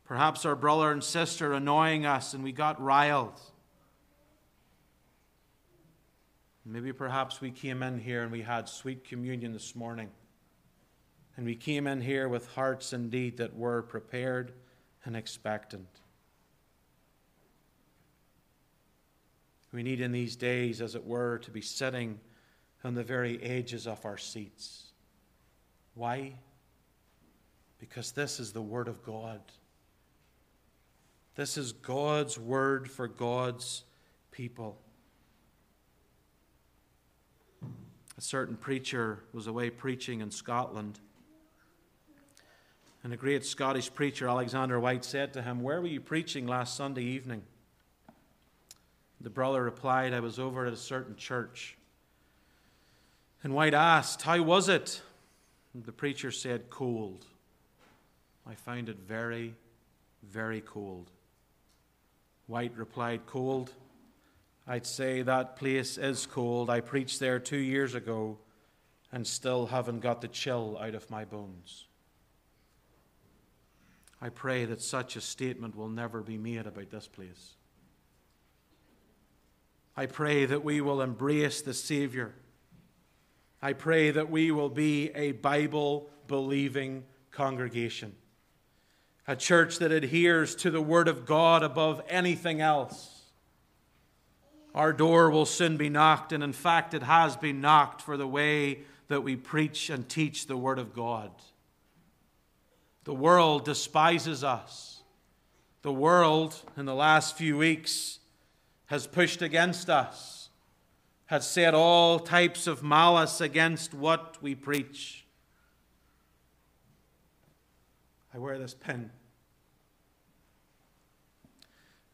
[SPEAKER 1] Perhaps our brother and sister annoying us and we got riled. Maybe perhaps we came in here and we had sweet communion this morning. And we came in here with hearts indeed that were prepared and expectant. We need in these days, as it were, to be sitting on the very edges of our seats. Why? Because this is the Word of God. This is God's Word for God's people. A certain preacher was away preaching in Scotland. And a great Scottish preacher, Alexander Whyte, said to him, Where were you preaching last Sunday evening? The brother replied, I was over at a certain church. And Whyte asked, How was it? And the preacher said, Cold. I found it very, very cold. Whyte replied, Cold? I'd say that place is cold. I preached there two years ago and still haven't got the chill out of my bones. I pray that such a statement will never be made about this place. I pray that we will embrace the Savior I pray that we will be a Bible believing congregation, a church that adheres to the Word of God above anything else. Our door will soon be knocked, and in fact, it has been knocked for the way that we preach and teach the Word of God. The world despises us. The world, in the last few weeks, has pushed against us has said all types of malice against what we preach. I wear this pin.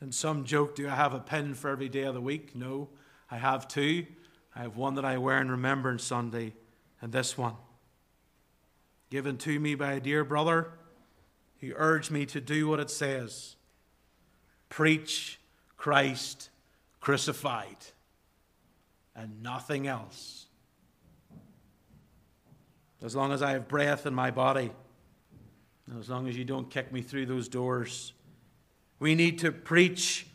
[SPEAKER 1] And some joke, do I have a pin for every day of the week? No, I have two. I have one that I wear in Remembrance Sunday, and this one. Given to me by a dear brother He urged me to do what it says preach Christ crucified and nothing else. As long as I have breath in my body, as long as you don't kick me through those doors, we need to preach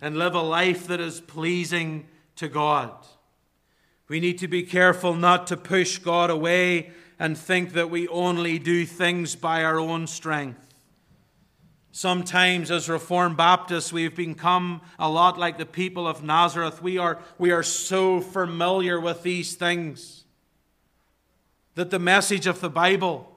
[SPEAKER 1] and live a life that is pleasing to God. We need to be careful not to push God away and think that we only do things by our own strength. Sometimes, as Reformed Baptists, we've become a lot like the people of Nazareth. We are, we are so familiar with these things that the message of the Bible,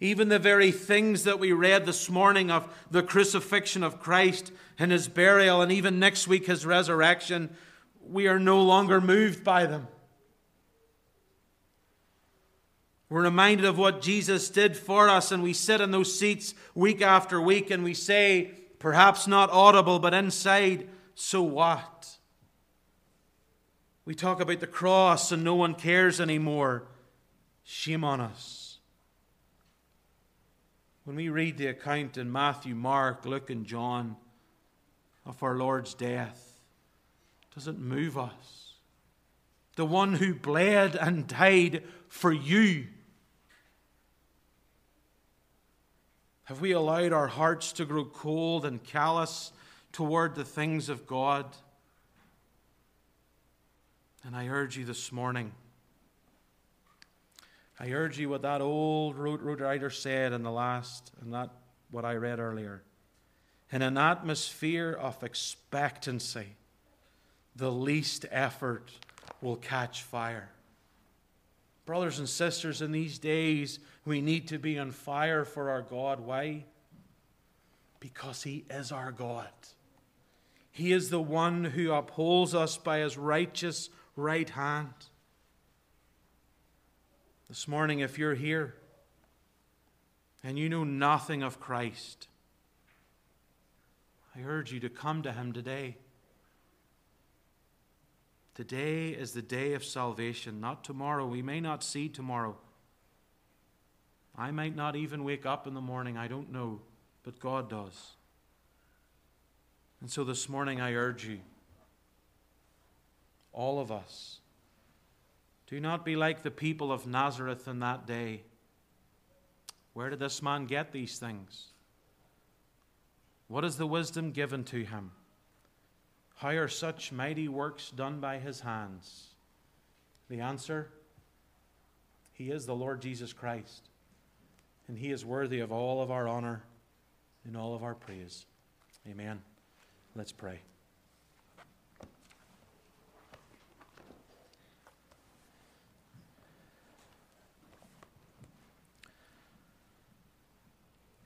[SPEAKER 1] even the very things that we read this morning of the crucifixion of Christ and his burial, and even next week his resurrection, we are no longer moved by them. We're reminded of what Jesus did for us, and we sit in those seats week after week and we say, perhaps not audible, but inside, so what? We talk about the cross and no one cares anymore. Shame on us. When we read the account in Matthew, Mark, Luke, and John of our Lord's death, does it move us? The one who bled and died for you Have we allowed our hearts to grow cold and callous toward the things of God? And I urge you this morning, I urge you what that old road writer said in the last, and that what I read earlier. In an atmosphere of expectancy, the least effort will catch fire. Brothers and sisters, in these days, we need to be on fire for our God. Why? Because He is our God. He is the one who upholds us by His righteous right hand. This morning, if you're here and you know nothing of Christ, I urge you to come to Him today. Today is the day of salvation, not tomorrow. We may not see tomorrow. I might not even wake up in the morning, I don't know, but God does. And so this morning I urge you, all of us, do not be like the people of Nazareth in that day. Where did this man get these things? What is the wisdom given to him? How are such mighty works done by his hands? The answer He is the Lord Jesus Christ, and He is worthy of all of our honor and all of our praise. Amen. Let's pray.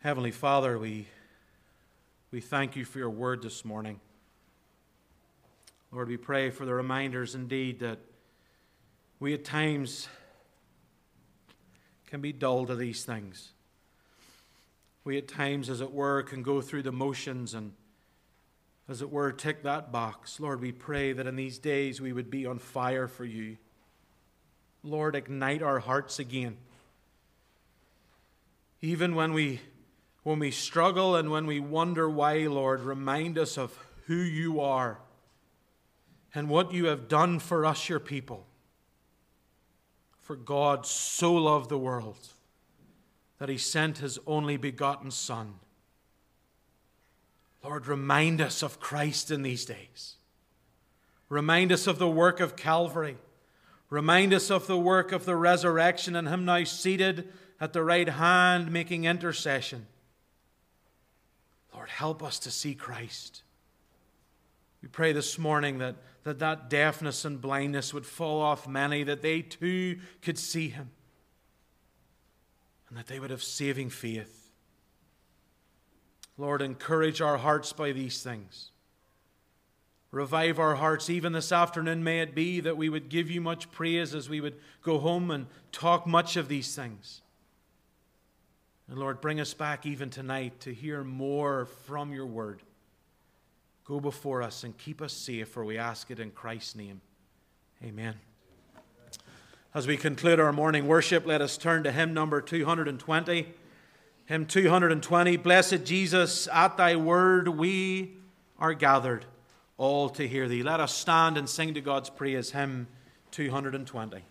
[SPEAKER 1] Heavenly Father, we, we thank you for your word this morning. Lord, we pray for the reminders indeed that we at times can be dull to these things. We at times, as it were, can go through the motions and, as it were, tick that box. Lord, we pray that in these days we would be on fire for you. Lord, ignite our hearts again. Even when we, when we struggle and when we wonder why, Lord, remind us of who you are and what you have done for us, your people. For God so loved the world that he sent his only begotten Son. Lord, remind us of Christ in these days. Remind us of the work of Calvary. Remind us of the work of the resurrection and Him now seated at the right hand making intercession. Lord, help us to see Christ. We pray this morning that that that deafness and blindness would fall off many, that they too could see him, and that they would have saving faith. Lord, encourage our hearts by these things. Revive our hearts even this afternoon, may it be that we would give you much praise as we would go home and talk much of these things. And Lord, bring us back even tonight to hear more from your word. Go before us and keep us safe, for we ask it in Christ's name. Amen. As we conclude our morning worship, let us turn to hymn number 220. Hymn 220 Blessed Jesus, at thy word we are gathered, all to hear thee. Let us stand and sing to God's praise, hymn 220.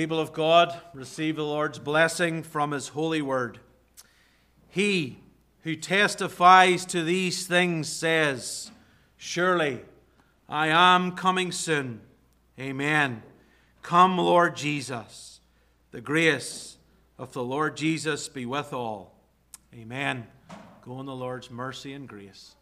[SPEAKER 1] People of God, receive the Lord's blessing from his holy word. He who testifies to these things says, Surely I am coming soon. Amen. Come, Lord Jesus. The grace of the Lord Jesus be with all. Amen. Go in the Lord's mercy and grace.